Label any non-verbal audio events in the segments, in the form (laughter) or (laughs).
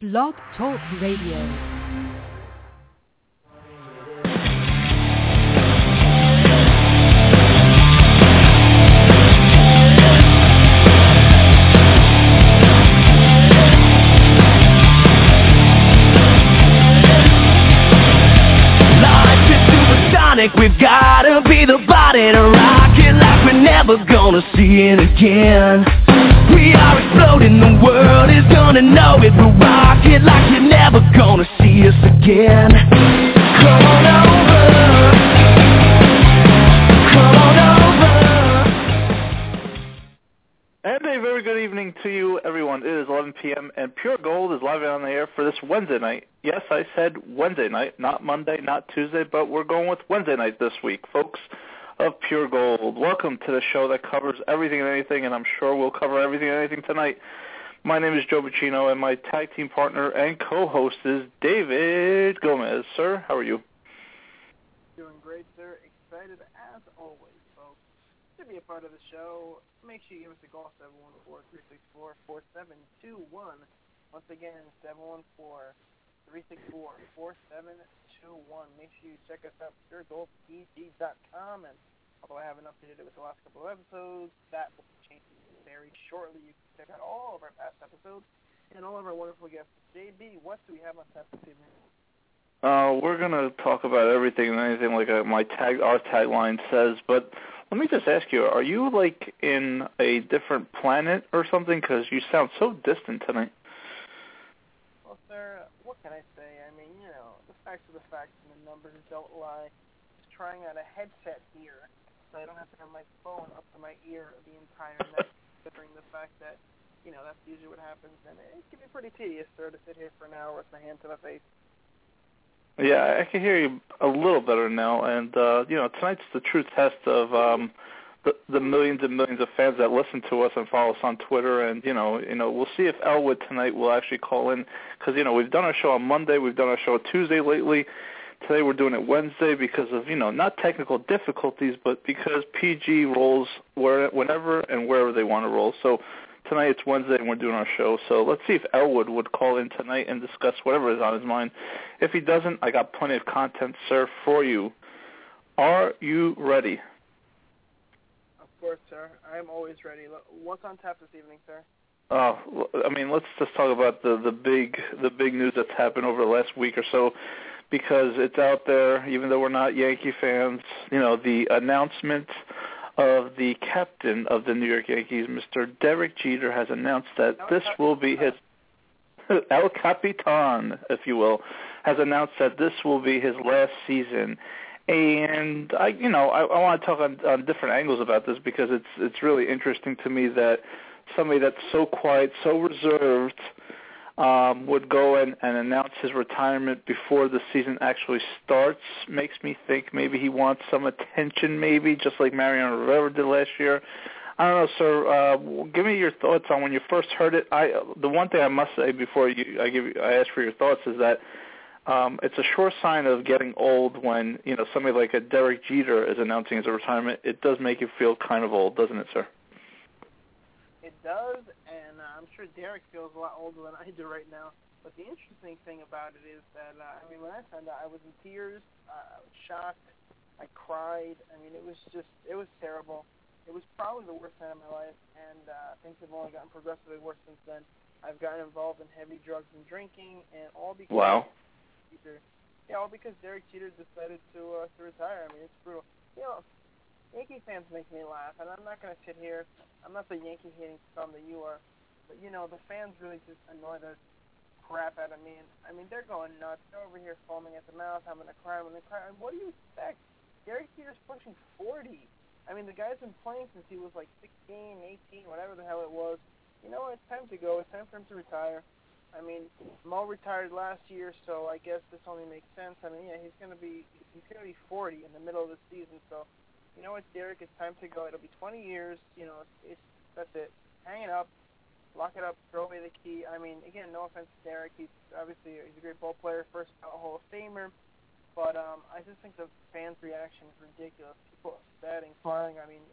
Blog Talk Radio. We've gotta be the body to rock it like we're never gonna see it again. Are exploding, the world is gonna know it. We'll like you're never gonna see us again. Come on over. And a very good evening to you, everyone. It is 11 p.m. and Pure Gold is live on the air for this Wednesday night. Yes, I said Wednesday night, not Monday, not Tuesday, but we're going with Wednesday night this week, folks of Pure Gold. Welcome to the show that covers everything and anything, and I'm sure we'll cover everything and anything tonight. My name is Joe Bacino, and my tag team partner and co-host is David Gomez. Sir, how are you? Doing great, sir. Excited as always, folks, to be a part of the show. Make sure you give us a call, 714-364-4721. Once again, 714-364-4721. Make sure you check us out, puregoldpg.com. And although I haven't updated it with the last couple of episodes, that will change very shortly. You can check out all of our past episodes and all of our wonderful guests. JB, what do we have on tap this evening? Uh, we're gonna talk about everything and anything like uh, my tag, our tagline says. But let me just ask you: Are you like in a different planet or something? Because you sound so distant tonight. Well, sir, what can I say? I mean, you know, the facts are the facts and the numbers don't lie. Just trying out a headset here, so I don't have to have my phone up to my ear the entire (laughs) night, considering the fact that, you know, that's usually what happens, and it can be pretty tedious, sir, to sit here for an hour with my hand to my face. Yeah, I can hear you a little better now, and uh, you know tonight's the true test of um, the, the millions and millions of fans that listen to us and follow us on Twitter, and you know, you know, we'll see if Elwood tonight will actually call in because you know we've done our show on Monday, we've done our show Tuesday lately. Today we're doing it Wednesday because of you know not technical difficulties, but because PG rolls where whenever and wherever they want to roll. So tonight it's Wednesday and we're doing our show. So let's see if Elwood would call in tonight and discuss whatever is on his mind. If he doesn't, I got plenty of content, sir, for you. Are you ready? Of course, sir. I am always ready. What's on tap this evening, sir? Oh, I mean, let's just talk about the the big the big news that's happened over the last week or so, because it's out there. Even though we're not Yankee fans, you know, the announcement of the captain of the New York Yankees, Mr. Derek Jeter, has announced that this will be his (laughs) El Capitan, if you will, has announced that this will be his last season. And I, you know, I, I want to talk on, on different angles about this because it's it's really interesting to me that somebody that's so quiet, so reserved, um, would go and, and announce his retirement before the season actually starts makes me think maybe he wants some attention, maybe just like Mariano Rivera did last year. I don't know, sir. Uh, give me your thoughts on when you first heard it. I the one thing I must say before you, I give you, I ask for your thoughts is that um, it's a sure sign of getting old when you know somebody like a Derek Jeter is announcing his retirement. It does make you feel kind of old, doesn't it, sir? It does, I'm sure Derek feels a lot older than I do right now. But the interesting thing about it is that uh, I mean, when I found out, I was in tears. Uh, I was shocked. I cried. I mean, it was just it was terrible. It was probably the worst night of my life, and uh, things have only gotten progressively worse since then. I've gotten involved in heavy drugs and drinking, and all because wow. Jeter, yeah, all because Derek Jeter decided to uh, to retire. I mean, it's brutal. You know, Yankee fans make me laugh, and I'm not going to sit here. I'm not the Yankee hating scum that you are, but you know the fans really just annoy the crap out of me. And I mean, they're going nuts. They're over here foaming at the mouth, having a cry when they cry. And what do you expect? Derek Jeter's pushing 40. I mean, the guy's been playing since he was like 16, 18, whatever the hell it was. You know? It's time to go. It's time for him to retire. I mean, Mo retired last year, so I guess this only makes sense. I mean, yeah, he's gonna be he's gonna be 40 in the middle of the season, so you know what, Derek, it's time to go. It'll be 20 years. You know, it's, it's that's it. Hang it up, lock it up, throw away the key. I mean, again, no offense to Derek. He's obviously he's a great ball player, first Hall of Famer. But um, I just think the fans' reaction is ridiculous. People upset and crying. I mean,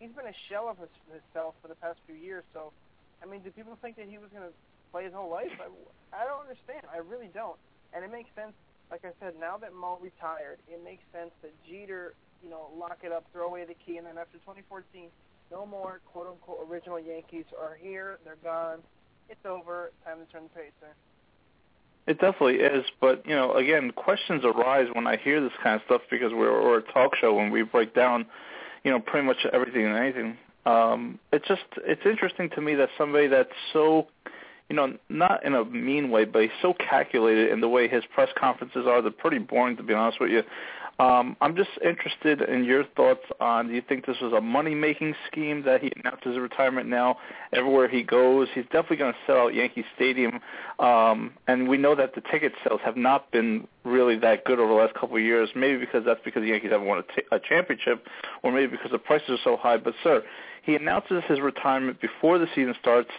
he's been a shell of his, himself for the past few years. So, I mean, do people think that he was going to play his whole life? I, I don't understand. I really don't. And it makes sense. Like I said, now that Mo retired, it makes sense that Jeter, you know, lock it up, throw away the key, and then after 2014, no more quote unquote original Yankees are here. They're gone. It's over. Time to turn the page, sir. It definitely is, but you know, again, questions arise when I hear this kind of stuff because we're, we're a talk show and we break down, you know, pretty much everything and anything. Um, it's just it's interesting to me that somebody that's so, you know, not in a mean way, but he's so calculated in the way his press conferences are. They're pretty boring, to be honest with you. Um, I'm just interested in your thoughts on. Do you think this was a money-making scheme that he announced his retirement now? Everywhere he goes, he's definitely going to sell out Yankee Stadium, um, and we know that the ticket sales have not been really that good over the last couple of years. Maybe because that's because the Yankees haven't won a, t- a championship, or maybe because the prices are so high. But sir, he announces his retirement before the season starts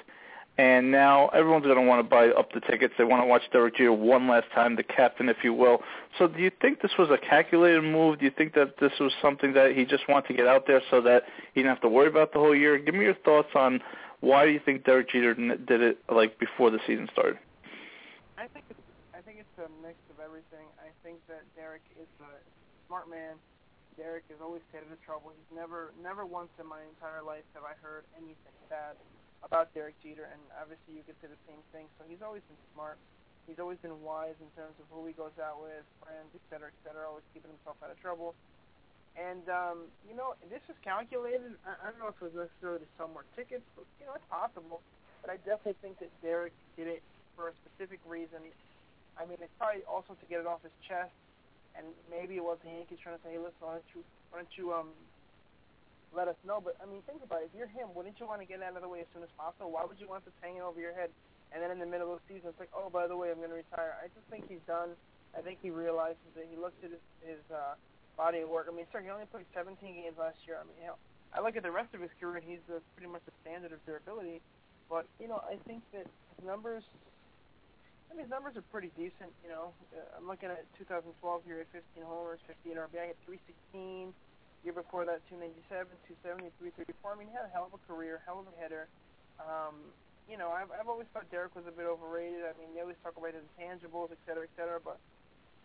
and now everyone's going to want to buy up the tickets. They want to watch Derek Jeter one last time, the captain, if you will. So do you think this was a calculated move? Do you think that this was something that he just wanted to get out there so that he didn't have to worry about the whole year? Give me your thoughts on why do you think Derek Jeter did it like before the season started? I think it's, I think it's a mix of everything. I think that Derek is a smart man. Derek has always stayed out of trouble. He's never, never once in my entire life have I heard anything bad about Derek Jeter, and obviously you could say the same thing. So he's always been smart. He's always been wise in terms of who he goes out with, friends, et cetera, et cetera, always keeping himself out of trouble. And, um, you know, this was calculated. I, I don't know if it was necessarily to sell more tickets, but, you know, it's possible. But I definitely think that Derek did it for a specific reason. I mean, it's probably also to get it off his chest, and maybe it was the Yankees trying to say, hey, listen, why don't you, why don't you um, let us know. But I mean, think about it. If you're him, wouldn't you want to get out of the way as soon as possible? Why would you want this hanging over your head? And then in the middle of the season, it's like, oh, by the way, I'm going to retire. I just think he's done. I think he realizes that he looks at his, his uh, body of work. I mean, sir, he only played 17 games last year. I mean, you know, I look at the rest of his career, and he's uh, pretty much the standard of durability. But you know, I think that his numbers. I mean, his numbers are pretty decent. You know, uh, I'm looking at 2012 here at 15 homers, 15 RBI, had 316. Year before that, 297, 270, 334. I mean, he had a hell of a career, hell of a hitter. Um, you know, I've, I've always thought Derek was a bit overrated. I mean, they always talk about his intangibles, et cetera, et cetera. But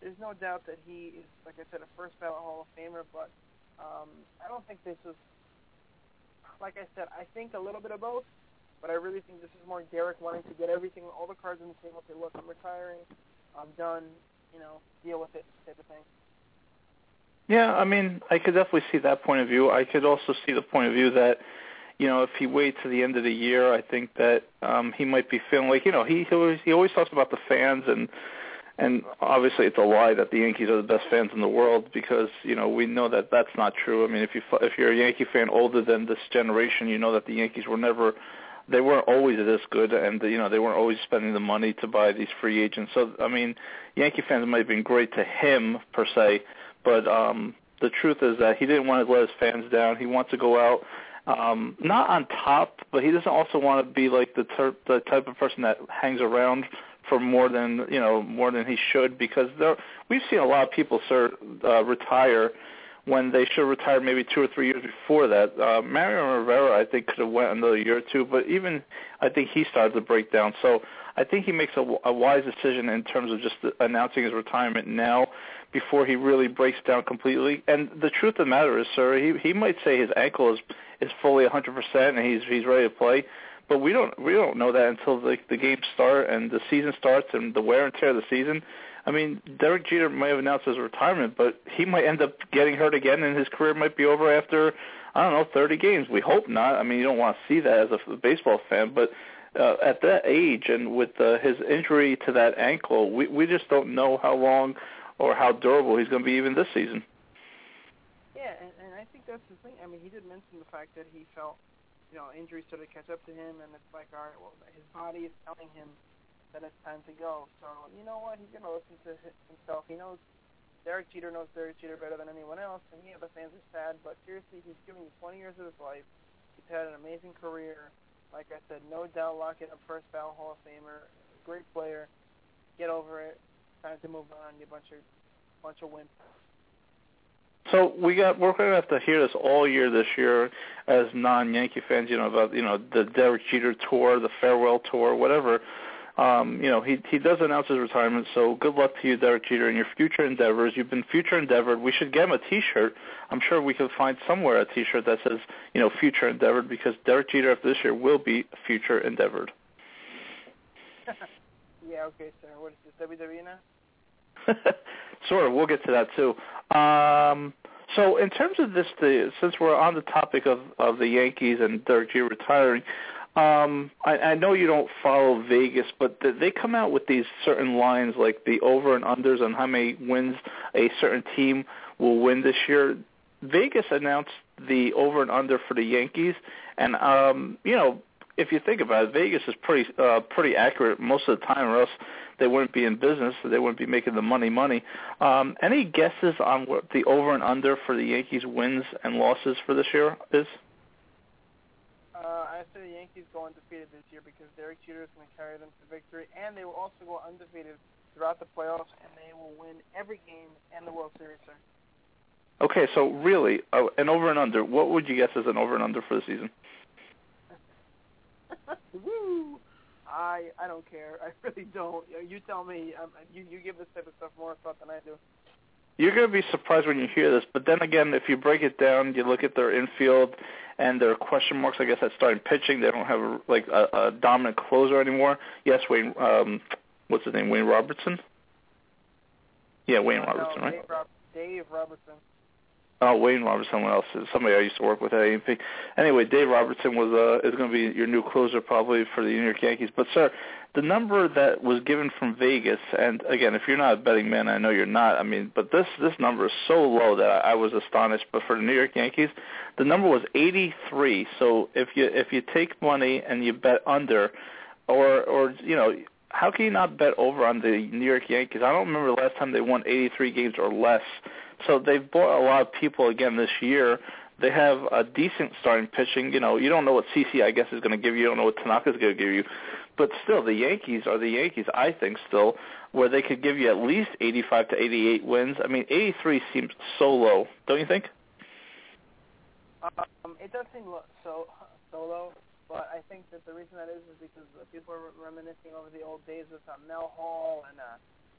there's no doubt that he is, like I said, a first ballot Hall of Famer. But um, I don't think this was, like I said, I think a little bit of both. But I really think this is more Derek wanting to get everything, all the cards on the table. Say, look, I'm retiring. I'm done. You know, deal with it, type of thing. Yeah, I mean, I could definitely see that point of view. I could also see the point of view that, you know, if he waits to the end of the year, I think that um he might be feeling like, you know, he he always he always talks about the fans and and obviously it's a lie that the Yankees are the best fans in the world because you know we know that that's not true. I mean, if you if you're a Yankee fan older than this generation, you know that the Yankees were never they weren't always this good, and you know they weren't always spending the money to buy these free agents. So I mean, Yankee fans might have been great to him per se, but um, the truth is that he didn't want to let his fans down. He wants to go out um, not on top, but he doesn't also want to be like the ter- the type of person that hangs around for more than you know more than he should because there we've seen a lot of people sir uh, retire when they should have retired maybe two or three years before that. Uh, Mariano Rivera I think could have went another year or two, but even I think he started to break down. So I think he makes a, a wise decision in terms of just announcing his retirement now before he really breaks down completely. And the truth of the matter is, sir, he he might say his ankle is is fully 100% and he's he's ready to play, but we don't we don't know that until the the games start and the season starts and the wear and tear of the season. I mean, Derek Jeter may have announced his retirement, but he might end up getting hurt again, and his career might be over after I don't know 30 games. We hope not. I mean, you don't want to see that as a baseball fan, but uh, at that age and with uh, his injury to that ankle, we we just don't know how long or how durable he's going to be even this season. Yeah, and, and I think that's the thing. I mean, he did mention the fact that he felt, you know, injuries started to catch up to him, and it's like, all right, well, his body is telling him that it's time to go. So you know what? He's going to listen to himself. He knows Derek Jeter knows Derek Jeter better than anyone else, and yeah, the fans are sad, but seriously, he's giving you 20 years of his life. He's had an amazing career. Like I said, no doubt locking up first ballot Hall of Famer, great player. Get over it. Time to move on. A bunch of bunch of wins. So we got we're going to have to hear this all year this year as non-Yankee fans, you know about you know the Derek Jeter tour, the farewell tour, whatever. um, you know, he he does announce his retirement. So good luck to you, Derek Jeter, in your future endeavors. You've been future endeavored. We should get him a T-shirt. I'm sure we could find somewhere a T-shirt that says, you know, future endeavored because Derek Jeter after this year will be future endeavored. (laughs) yeah. Okay, sir. What is this WWE now? (laughs) of. We'll get to that too. Um, so in terms of this, the, since we're on the topic of, of the Yankees and Derek Jeter retiring, um, I, I know you don't follow Vegas, but they come out with these certain lines like the over and unders on how many wins a certain team will win this year. Vegas announced the over and under for the Yankees, and um, you know if you think about it, Vegas is pretty uh, pretty accurate most of the time, or else they wouldn't be in business. So they wouldn't be making the money money. Um, any guesses on what the over and under for the Yankees wins and losses for this year is? Uh, I say the Yankees go undefeated this year because Derek Jeter is going to carry them to victory, and they will also go undefeated throughout the playoffs, and they will win every game in the World Series, sir. Okay, so really, uh, an over and under. What would you guess is an over and under for the season? Woo! I I don't care. (laughs) I really don't. You tell me. Um, you you give this type of stuff more thought than I do. You're going to be surprised when you hear this, but then again, if you break it down, you look at their infield and their question marks. I guess at starting pitching, they don't have like a, a dominant closer anymore. Yes, Wayne. Um, what's his name? Wayne Robertson. Yeah, Wayne Robertson, right? Dave, Rob- Dave Robertson. Oh, Wayne Robertson, someone else, somebody I used to work with at AMP. Anyway, Dave Robertson was uh, is going to be your new closer probably for the New York Yankees. But sir, the number that was given from Vegas, and again, if you're not a betting man, I know you're not. I mean, but this this number is so low that I, I was astonished. But for the New York Yankees, the number was 83. So if you if you take money and you bet under, or or you know. How can you not bet over on the New York Yankees? I don't remember the last time they won 83 games or less. So they've bought a lot of people again this year. They have a decent starting pitching. You know, you don't know what CC I guess is going to give you. You don't know what Tanaka's going to give you. But still, the Yankees are the Yankees. I think still, where they could give you at least 85 to 88 wins. I mean, 83 seems so low, don't you think? Um, it does seem lo- so so low, but I think that the reason that is is because people are reminiscing over the old days with uh, Mel Hall and uh,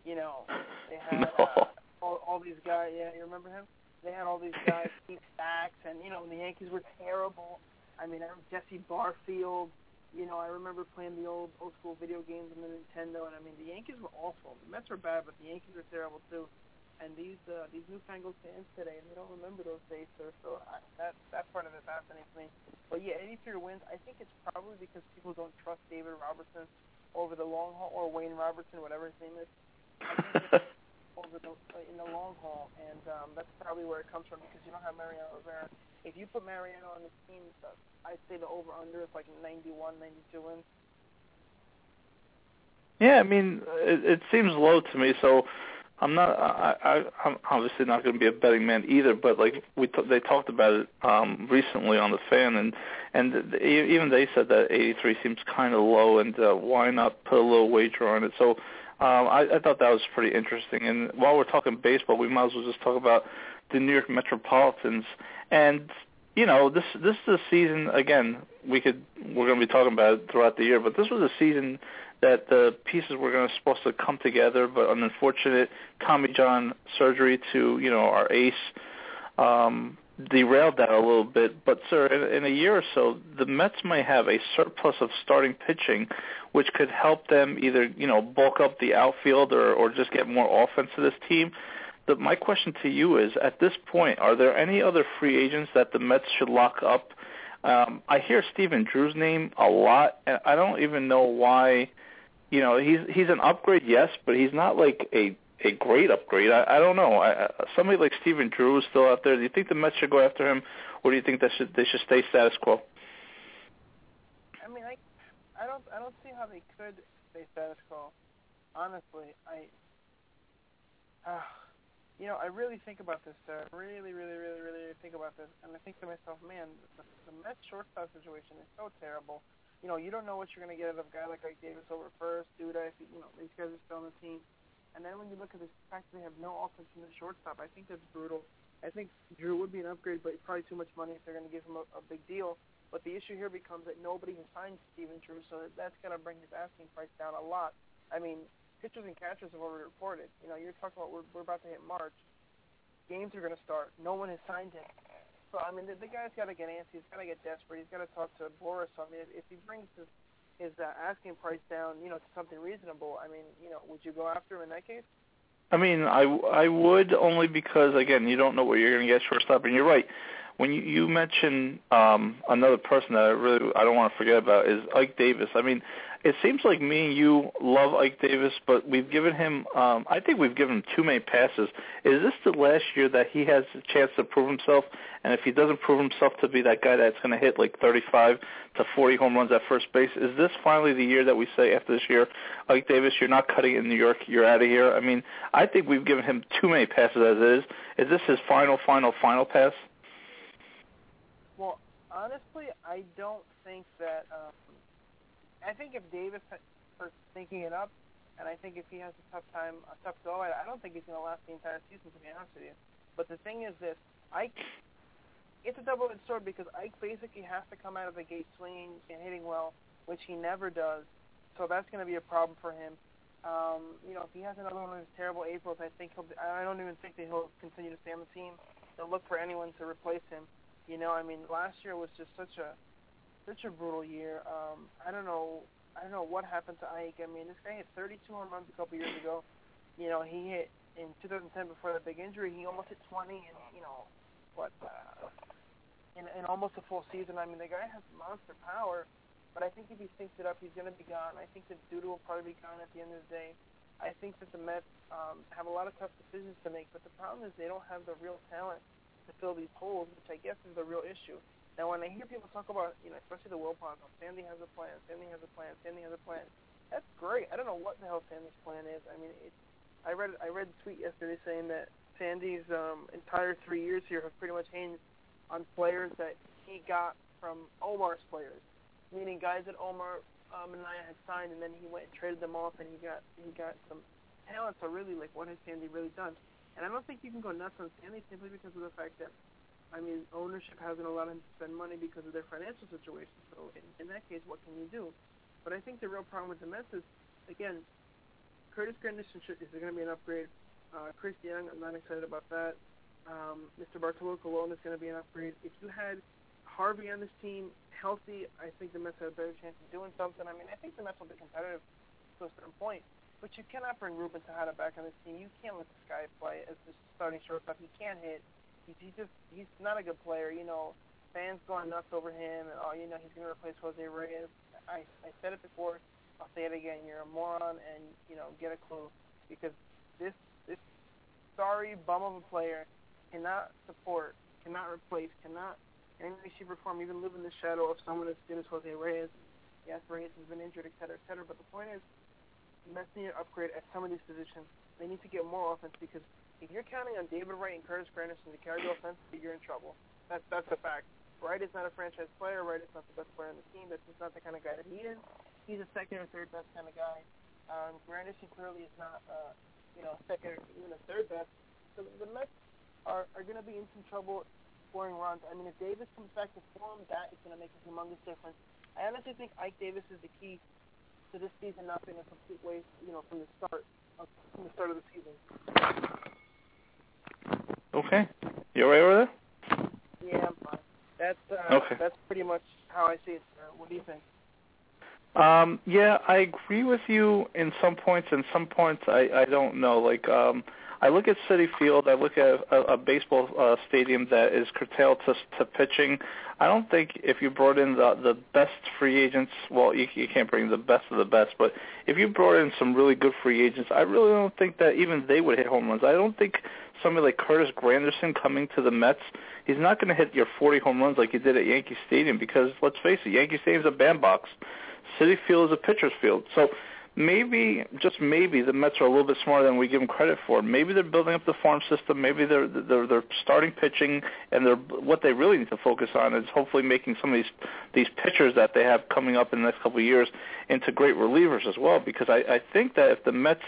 you know they had. Uh, (laughs) all, all these guys. Yeah, you remember him? They had all these (laughs) guys, Pete Sax, and you know the Yankees were terrible. I mean, I remember Jesse Barfield. You know, I remember playing the old old school video games on the Nintendo, and I mean the Yankees were awful. The Mets were bad, but the Yankees were terrible too. And these uh, these newfangled fans today, they don't remember those days, sir. So I, that that part of it fascinates me. But yeah, 83 wins. I think it's probably because people don't trust David Robertson over the long haul, or Wayne Robertson, whatever his name is. I think over the in the long haul, and um, that's probably where it comes from because you don't have Mariano Rivera. If you put Mariano on the team, I'd say the over under is like 91, 92 wins. Yeah, I mean, it, it seems low to me. So I'm not. I, I, I'm obviously not going to be a betting man either. But like we, t- they talked about it um, recently on the fan, and and even they said that 83 seems kind of low, and uh, why not put a little wager on it? So um, I, I thought that was pretty interesting. And while we're talking baseball, we might as well just talk about the New York Metropolitans. And you know, this this is a season. Again, we could we're going to be talking about it throughout the year, but this was a season that the pieces were going to supposed to come together, but an unfortunate Tommy John surgery to you know our ace. Um, derailed that a little bit. But sir, in, in a year or so, the Mets may have a surplus of starting pitching, which could help them either you know bulk up the outfield or or just get more offense to this team. The, my question to you is: At this point, are there any other free agents that the Mets should lock up? Um, I hear Stephen Drew's name a lot, and I don't even know why. You know, he's he's an upgrade, yes, but he's not like a a great upgrade. I, I don't know. I, somebody like Stephen Drew is still out there. Do you think the Mets should go after him, or do you think they should they should stay status quo? I mean, I, I don't, I don't see how they could stay status quo. Honestly, I, uh, you know, I really think about this. Uh, really, really, really, really think about this, and I think to myself, man, the, the Mets shortstop situation is so terrible. You know, you don't know what you're going to get out of a guy like Ike Davis over first, Duda. If you know these guys are still on the team. And then when you look at the fact they have no offense from the shortstop, I think that's brutal. I think Drew would be an upgrade, but probably too much money if they're going to give him a, a big deal. But the issue here becomes that nobody has signed Stephen Drew, so that's going to bring his asking price down a lot. I mean, pitchers and catchers have already reported. You know, you're talking about we're, we're about to hit March. Games are going to start. No one has signed him. So I mean, the, the guy's got to get antsy. He's got to get desperate. He's got to talk to Boras. So, I mean, if, if he brings his his uh, asking price down, you know, to something reasonable, I mean, you know, would you go after him in that case? I mean, I I would only because again, you don't know what you're going to get shortstop, and you're right. When you you mention um another person that I really I don't want to forget about is Ike Davis. I mean, it seems like me and you love Ike Davis, but we've given him um I think we've given him too many passes. Is this the last year that he has a chance to prove himself? And if he doesn't prove himself to be that guy that's going to hit like 35 to 40 home runs at first base, is this finally the year that we say after this year, Ike Davis, you're not cutting it in New York, you're out of here? I mean, I think we've given him too many passes as is. Is this his final, final, final pass? Well, honestly, I don't think that. Um, I think if Davis starts thinking it up, and I think if he has a tough time, a tough go, I, I don't think he's going to last the entire season. To be honest with you, but the thing is this: Ike, it's a double-edged sword because Ike basically has to come out of the gate swinging and hitting well, which he never does. So that's going to be a problem for him. Um, you know, if he has another one of his terrible Aprils, I think he'll. I don't even think that he'll continue to stay on the team. They'll look for anyone to replace him. You know, I mean, last year was just such a such a brutal year. Um, I don't know. I don't know what happened to Ike. I mean, this guy hit 32 home runs a couple years ago. You know, he hit in 2010 before the big injury. He almost hit 20, and you know, what? Uh, in, in almost a full season. I mean, the guy has monster power, but I think if he stinks it up, he's going to be gone. I think that Duda will probably be gone at the end of the day. I think that the Mets um, have a lot of tough decisions to make, but the problem is they don't have the real talent to fill these holes, which I guess is the real issue. Now, when I hear people talk about, you know, especially the Wilpons, oh, Sandy has a plan, Sandy has a plan, Sandy has a plan. That's great. I don't know what the hell Sandy's plan is. I mean, it, I read I read a tweet yesterday saying that Sandy's um, entire three years here have pretty much hinged on players that he got from Omar's players, meaning guys that Omar um, and I had signed, and then he went and traded them off, and he got he got some talent. So really, like, what has Sandy really done? And I don't think you can go nuts on Sandy simply because of the fact that I mean, ownership hasn't allowed him to spend money because of their financial situation. So in, in that case, what can you do? But I think the real problem with the Mets is, again, Curtis Granderson is there going to be an upgrade? Uh, Chris Young, I'm not excited about that. Um, Mr. Bartolo Colon is going to be an upgrade. If you had Harvey on this team healthy, I think the Mets have a better chance of doing something. I mean, I think the Mets will be competitive to a certain point, but you cannot bring Ruben Tejada back on this team. You can't let this guy play as the starting shortstop. He can't hit he's, just he's not a good player. You know, fans going nuts over him, and oh, you know, he's going to replace Jose Reyes. I I said it before. I'll say it again. You're a moron, and you know, get a clue because this this sorry bum of a player cannot support, cannot replace, cannot in any way, shape, or form even live in the shadow of someone as good as Jose Reyes. Yes, Reyes has been injured, et cetera, et cetera. But the point is, Mets need to upgrade at some of these positions. They need to get more offense because if you're counting on David Wright and Curtis Granderson to carry the offense, you're in trouble. That's that's a fact. Wright is not a franchise player. Wright is not the best player on the team. That's just not the kind of guy that he is. He's a second or third best kind of guy. Um, Granderson clearly is not, uh, you know, second or even a third best. So the Mets are are going to be in some trouble scoring runs. I mean, if Davis comes back to form, that is going to make a humongous difference. I honestly think Ike Davis is the key to this season not being a complete waste, you know, from the start of, from the start of the season. Okay. You all right over there? Yeah. That's uh, okay. That's pretty much how I see it, sir. What do you think? Um, yeah, I agree with you in some points. In some points, I I don't know. Like, um, I look at Citi Field. I look at a, a baseball uh, stadium that is curtailed to to pitching. I don't think if you brought in the the best free agents, well, you you can't bring the best of the best, but if you brought in some really good free agents, I really don't think that even they would hit home runs. I don't think somebody like Curtis Granderson coming to the Mets, he's not going to hit your 40 home runs like he did at Yankee Stadium because let's face it, Yankee Stadium's a bandbox. Citi Field is a pitcher's field. So maybe, just maybe, the Mets are a little bit smarter than we give them credit for. Maybe they're building up the farm system. Maybe they're they're, they're starting pitching, and they're what they really need to focus on is hopefully making some of these these pitchers that they have coming up in the next couple of years into great relievers as well. Because I, I think that if the Mets,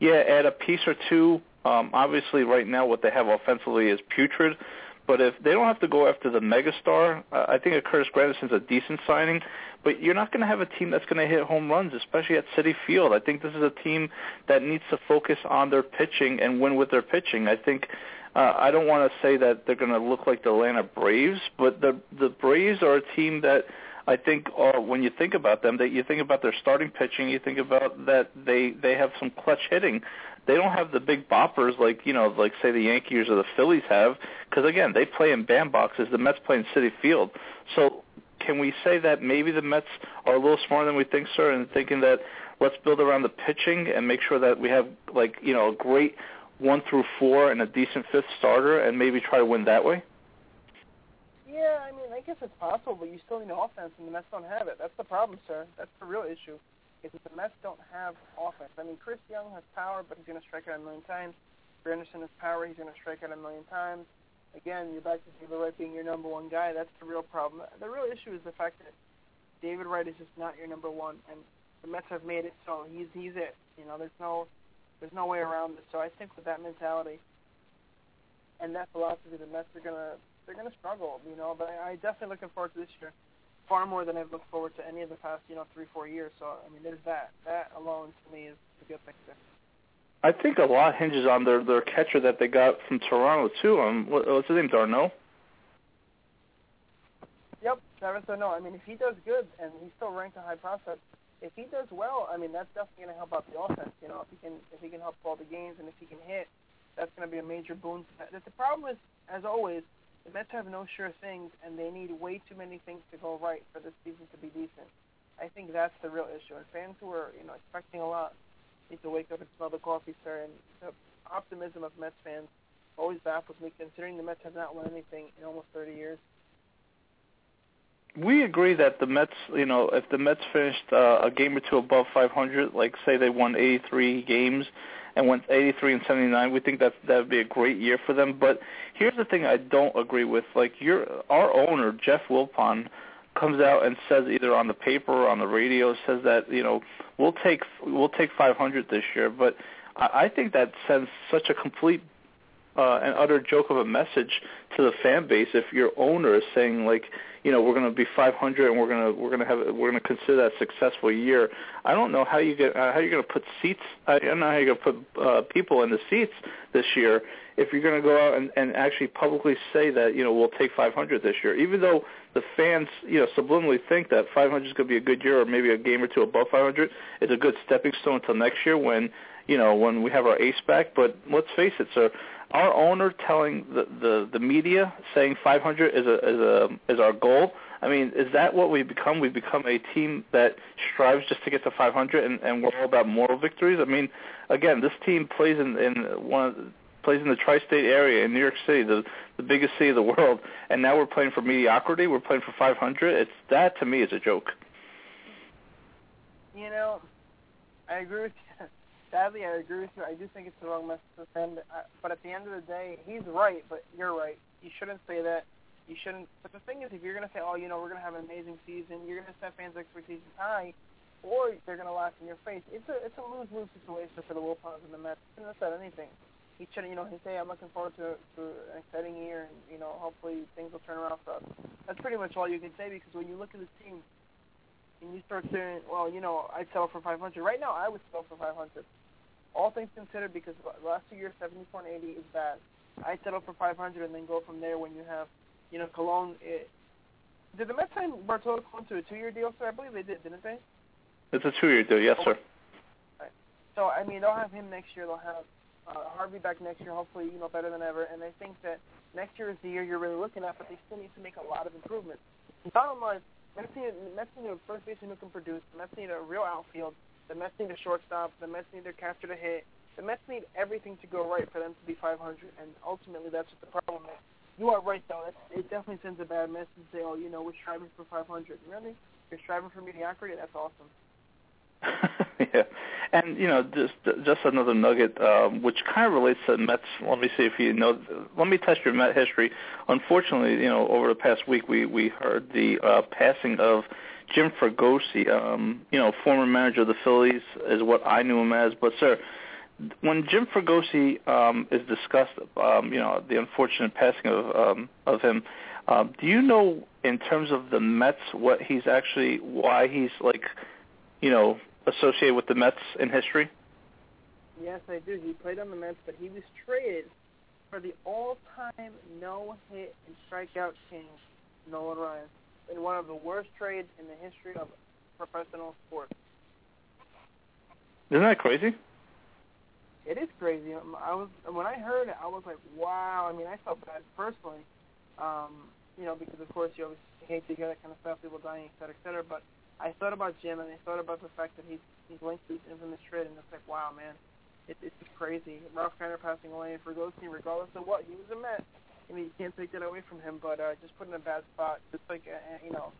yeah, add a piece or two. Um, obviously, right now what they have offensively is putrid, But if they don't have to go after the megastar, I think a Curtis Granderson's a decent signing. But you're not going to have a team that's going to hit home runs, especially at Citi Field. I think this is a team that needs to focus on their pitching and win with their pitching. I think uh, I don't want to say that they're going to look like the Atlanta Braves, but the the Braves are a team that I think uh, when you think about them, that you think about their starting pitching, you think about that they they have some clutch hitting. They don't have the big boppers like you know, like say the Yankees or the Phillies have, because again, they play in bandboxes. The Mets play in Citi Field. So, can we say that maybe the Mets are a little smarter than we think, sir, in thinking that let's build around the pitching and make sure that we have like you know a great one through four and a decent fifth starter, and maybe try to win that way? Yeah, I mean, I guess it's possible, but you still need offense, and the Mets don't have it. That's the problem, sir. That's the real issue. Is that the Mets don't have offense. I mean, Chris Young has power, but he's going to strike out a million times. Granderson has power; he's going to strike out a million times. Again, you're back to David Wright being your number one guy. That's the real problem. The real issue is the fact that David Wright is just not your number one, and the Mets have made it so he's he's it. You know, there's no there's no way around it. So I think with that mentality and that philosophy, the Mets are gonna they're to struggle, you know. But I, I definitely looking forward to this year far more than I've looked forward to any of the past, you know, three four years. So I mean, there's that. That alone to me is a good thing. There. I think a lot hinges on their their catcher that they got from Toronto too. Um, what, what's his name? d'Arnaud. Yep, Travis d'Arnaud. I mean, if he does good and he's still ranked a high prospect, if he does well, I mean, that's definitely going to help out the offense. You know, if he can if he can help call the games and if he can hit, that's going to be a major boon. The problem is, as always, the Mets have no sure things, and they need way too many things to go right for this season to be decent. I think that's the real issue. And fans who are, you know, expecting a lot need to wake up and smell the coffee, sir. And the optimism of Mets fans always baffles me, considering the Mets have not won anything in almost 30 years. We agree that the Mets, you know, if the Mets finished uh, a game or two above 500, like say they won 83 games, and went 83 and 79. We think that that would be a great year for them. But here's the thing I don't agree with. Like your our owner Jeff Wilpon comes out and says either on the paper or on the radio says that you know we'll take we'll take 500 this year. But I, I think that sends such a complete uh, an utter joke of a message to the fan base if your owner is saying like you know we're going to be 500 and we're going to we're going to have we're going to consider that a successful year. I don't know how you get uh, how you're going to put seats. I don't know how you're going to put uh, people in the seats this year if you're going to go out and, and actually publicly say that you know we'll take 500 this year, even though the fans you know subliminally think that 500 is going to be a good year or maybe a game or two above 500 is a good stepping stone until next year when you know when we have our ace back. But let's face it, sir our owner telling the the, the media saying 500 is a is a is our goal. I mean, is that what we've become? We've become a team that strives just to get to 500, and, and we're all about moral victories. I mean, again, this team plays in in one plays in the tri-state area in New York City, the the biggest city of the world, and now we're playing for mediocrity. We're playing for 500. It's that to me is a joke. You know, I agree with you (laughs) sadly, I agree with you. I do think it's the wrong message to send. But at the end of the day, he's right. But you're right. You shouldn't say that. You shouldn't. But the thing is, if you're going to say, "Oh, you know, we're going to have an amazing season," you're going to set fans' expectations high, or they're going to laugh in your face. It's a it's a lose lose situation for the Wilpons and the Mets. Have said anything. He should, you know, he say, "I'm looking forward to to an exciting year, and you know, hopefully things will turn around for us." That's pretty much all you can say because when you look at the team and you start saying, "Well, you know, I'd settle for 500." Right now, I would settle for 500 all things considered, because last two years, 74 and 80 is bad. I settle for 500 and then go from there when you have, you know, Colon. It, did the Mets sign Bartolo Colon to a two-year deal, sir? I believe they did, didn't they? It's a two-year deal, yes, sir. Right. So, I mean, they'll have him next year. They'll have uh, Harvey back next year, hopefully, you know, better than ever. And I think that next year is the year you're really looking at, but they still need to make a lot of improvements. Bottom line, Mets need, Mets need a first baseman who can produce. The Mets need a real outfield. The Mets need a shortstop. The Mets need their catcher to hit. The Mets need everything to go right for them to be 500, and ultimately that's what the problem is. You are right, though. That's, it definitely sends a bad message to say, oh, you know, we're striving for 500. Really? You're striving for mediocrity? That's awesome. (laughs) yeah, and you know, just just another nugget, um, which kind of relates to Mets. Let me see if you know. Let me test your Met history. Unfortunately, you know, over the past week, we we heard the uh, passing of Jim Fregosi, um, you know, former manager of the Phillies, is what I knew him as. But sir, when Jim Fregosi um, is discussed, um, you know, the unfortunate passing of um, of him. Um, do you know, in terms of the Mets, what he's actually, why he's like, you know, associated with the Mets in history? Yes, I do. He played on the Mets, but he was traded for the all-time no-hit and strikeout king, Nolan Ryan, in one of the worst trades in the history of professional sports. Isn't that crazy? It is crazy. Um, I was when I heard it, I was like, wow. I mean, I felt bad personally, um, you know, because of course you always hate to hear that kind of stuff, people dying, et cetera, et cetera. But I thought about Jim, and I thought about the fact that he's he's linked to this infamous trade, and it's like, wow, man, it, it's just crazy. Ralph Kiner passing away, and Fregosi, regardless of what, he was a Met. I mean, you can't take that away from him, but uh, just put in a bad spot. Just like uh, uh you know,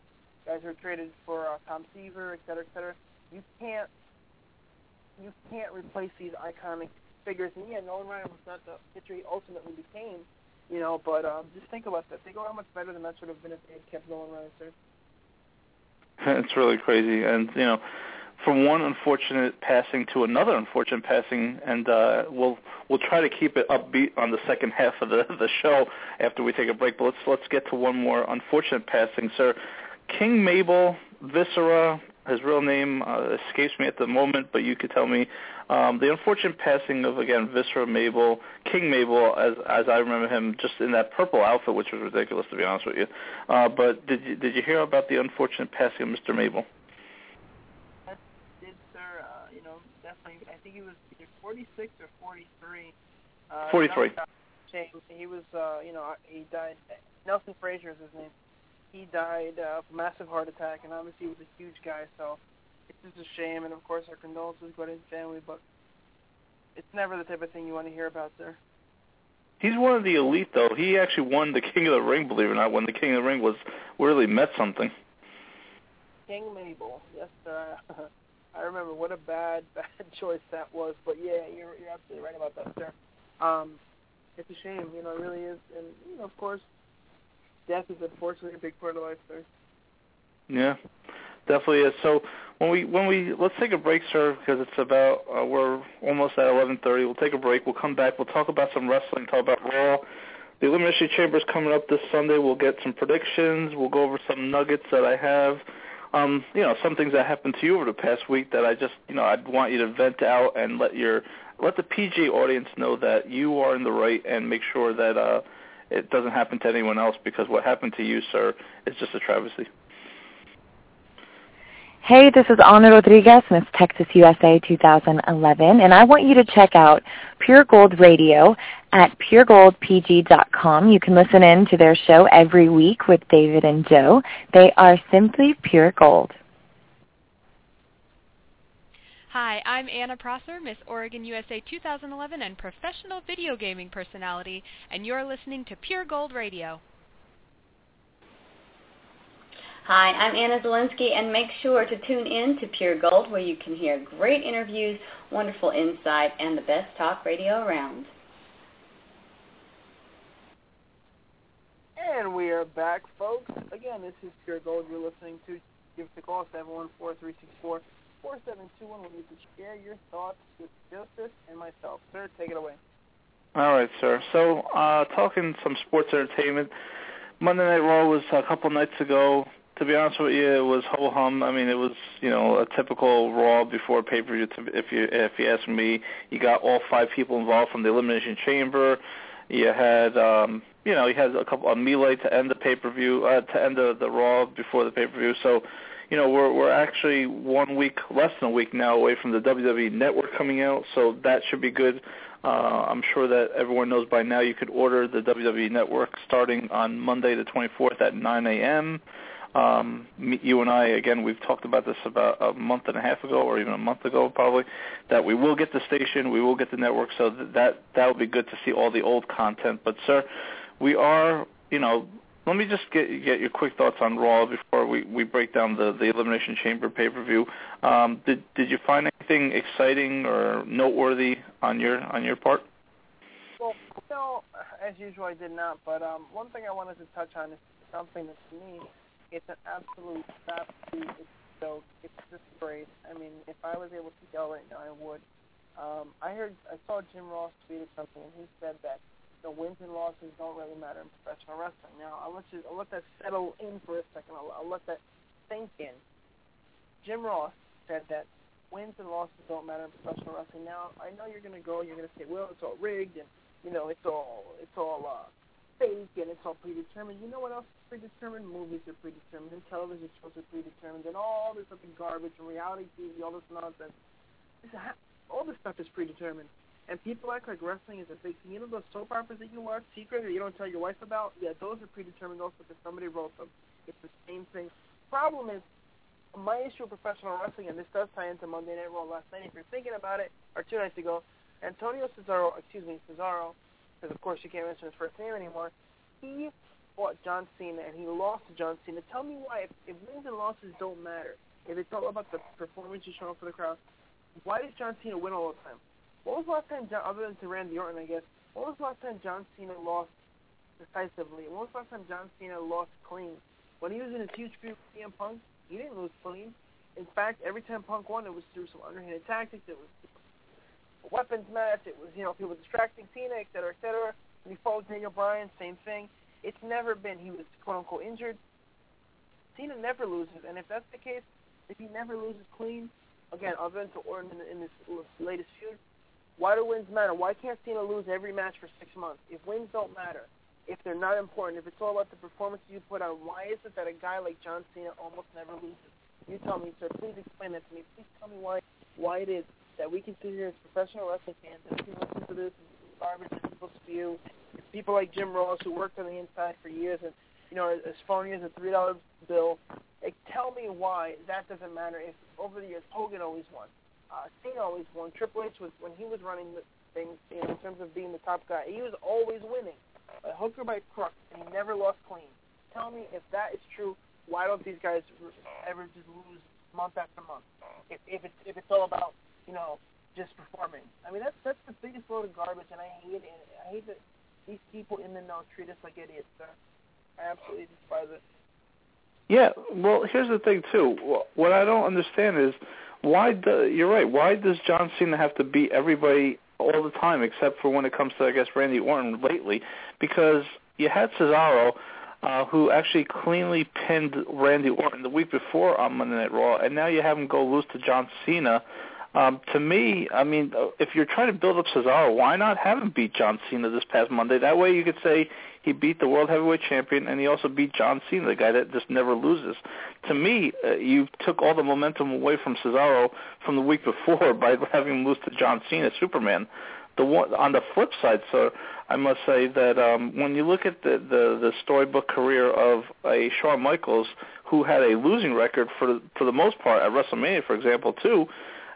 guys who are traded for uh, Tom Seaver, et cetera, et cetera. You can't you can't replace these iconic figures. And yeah, Nolan Ryan was not the pitcher he ultimately became, you know. But um, just think about that. Think about how much better the Mets would have been if they had kept Nolan Ryan, sir. (laughs) It's really crazy, and you know, from one unfortunate passing to another unfortunate passing, and uh, we'll we'll try to keep it upbeat on the second (laughs) half of the the show after we take a break. But let's let's get to one more unfortunate passing, sir. King Mabel, Viscera, his real name uh, escapes me at the moment, but you could tell me um, the unfortunate passing of again Viscera Mabel, King Mabel, as as I remember him, just in that purple outfit, which was ridiculous to be honest with you. Uh, but did you did you hear about the unfortunate passing of Mr. Mabel? I did, sir. Uh, you know, definitely. I think he was either 46 or 43. Uh, 43. Shame. He was, uh, you know, he died. Nelson Frazier is his name he died uh, of a massive heart attack, and obviously he was a huge guy, so it's just a shame. And of course, our condolences go to his family, but it's never the type of thing you want to hear about, sir. He's one of the elite, though. He actually won the King of the Ring, believe it or not, when the King of the Ring was really met something. King Mabel, yes, sir. (laughs) I remember what a bad, (laughs) bad choice that was. But yeah, you're you're absolutely right about that, sir. Um, it's a shame, you know, it really is. And you know, of course, death is unfortunately a big part of life, sir. Yeah, definitely is. So when we when we let's take a break, sir, because it's about uh, we're almost at 11:30. We'll take a break. We'll come back. We'll talk about some wrestling. Talk about Raw. The Elimination Chamber is coming up this Sunday. We'll get some predictions. We'll go over some nuggets that I have. Um, you know, some things that happened to you over the past week that I just, you know, I'd want you to vent out and let your let the PG audience know that you are in the right and make sure that uh it doesn't happen to anyone else because what happened to you, sir, is just a travesty. Hey, this is Ana Rodriguez, Miss Texas USA 2011, and I want you to check out Pure Gold Radio at puregoldpg.com. You can listen in to their show every week with David and Joe. They are simply pure gold. Hi, I'm Anna Prosser, Miss Oregon USA 2011 and professional video gaming personality, and you're listening to Pure Gold Radio. Hi, I'm Anna Zelinsky, and make sure to tune in to Pure Gold where you can hear great interviews, wonderful insight, and the best talk radio around. And we are back, folks. Again, this is Pure Gold you're listening to. Give us a call, 714 4721 will need to share your thoughts with Joseph and myself. Sir, take it away. All right, sir. So, uh, talking some sports entertainment, Monday Night Raw was a couple nights ago. To be honest with you, it was ho hum. I mean, it was you know a typical Raw before pay per view. If you if you ask me, you got all five people involved from the Elimination Chamber. You had um, you know you had a couple a melee to end the pay per view uh, to end the the Raw before the pay per view. So you know, we're we're actually one week, less than a week now away from the WWE Network coming out, so that should be good. Uh, I'm sure that everyone knows by now you could order the WWE Network starting on Monday the 24th at 9 a.m. Um, you and I, again, we've talked about this about a month and a half ago, or even a month ago, probably, that we will get the station, we will get the network, so that that would be good to see all the old content. But sir, we are, you know, let me just get get your quick thoughts on Raw before we, we break down the, the Elimination Chamber pay per view. Um, did did you find anything exciting or noteworthy on your on your part? Well, no, as usual, I did not. But um, one thing I wanted to touch on is something that to me, it's an absolute. It's so it's just great. I mean, if I was able to yell right now, I would. Um, I heard, I saw Jim Ross tweeted something, and he said that the wins and losses don't really matter in professional wrestling. Now, I'll let you, I'll let that settle in for a second. I'll, I'll let that sink in. Jim Ross said that wins and losses don't matter in professional wrestling. Now, I know you're going to go, you're going to say, well, it's all rigged, and you know, it's all, it's all uh, fake, and it's all predetermined. You know what else is predetermined? Movies are predetermined, and television shows are predetermined, and all this other garbage, and reality TV, all this nonsense. All this stuff is predetermined. And people act like wrestling is a big thing. You know those soap operas that you watch, secret, or you don't tell your wife about? Yeah, those are predetermined also because somebody wrote them. It's the same thing. Problem is, my issue with professional wrestling, and this does tie into Monday Night Raw last night, if you're thinking about it, or two nights ago, Antonio Cesaro, excuse me, Cesaro, because of course you can't mention his first name anymore, he fought John Cena and he lost to John Cena. Tell me why, if, if wins and losses don't matter, if it's all about the performance you show for the crowd, why does John Cena win all the time? What was the last time, John, other than to Randy Orton, I guess, what was the last time John Cena lost decisively? What was the last time John Cena lost clean? When he was in his huge feud with CM Punk, he didn't lose clean. In fact, every time Punk won, it was through some underhanded tactics. It was a weapons match. It was, you know, people distracting Cena, et cetera, et cetera. When he fought Daniel Bryan, same thing. It's never been he was quote-unquote injured. Cena never loses, and if that's the case, if he never loses clean, again, other than to Orton in, in this latest feud, why do wins matter? Why can't Cena lose every match for six months? If wins don't matter, if they're not important, if it's all about the performances you put on, why is it that a guy like John Cena almost never loses? You tell me, sir. Please explain that to me. Please tell me why why it is that we can sit here as professional wrestling fans and people listen to this and garbage and people spew. People like Jim Ross who worked on the inside for years and you know as phony as a three dollar bill. Like, tell me why that doesn't matter. If over the years Hogan always won, uh, Cena always won. Triple H was when he was running the things you know, in terms of being the top guy. He was always winning, by hook or by crook, and he never lost clean. Tell me if that is true. Why don't these guys ever just lose month after month? If if it's if it's all about you know just performing. I mean that's that's the biggest load of garbage, and I hate it. I hate that these people in the know treat us like idiots. Sir. I absolutely despise it. Yeah, well, here's the thing too. What I don't understand is why do, you're right. Why does John Cena have to beat everybody all the time, except for when it comes to I guess Randy Orton lately? Because you had Cesaro, uh, who actually cleanly pinned Randy Orton the week before on Monday Night Raw, and now you have him go lose to John Cena. Um, to me, I mean, if you're trying to build up Cesaro, why not have him beat John Cena this past Monday? That way, you could say he beat the world heavyweight champion, and he also beat John Cena, the guy that just never loses. To me, uh, you took all the momentum away from Cesaro from the week before (laughs) by having him lose to John Cena, Superman. The one on the flip side, sir, I must say that um, when you look at the, the the storybook career of a Shawn Michaels, who had a losing record for for the most part at WrestleMania, for example, too,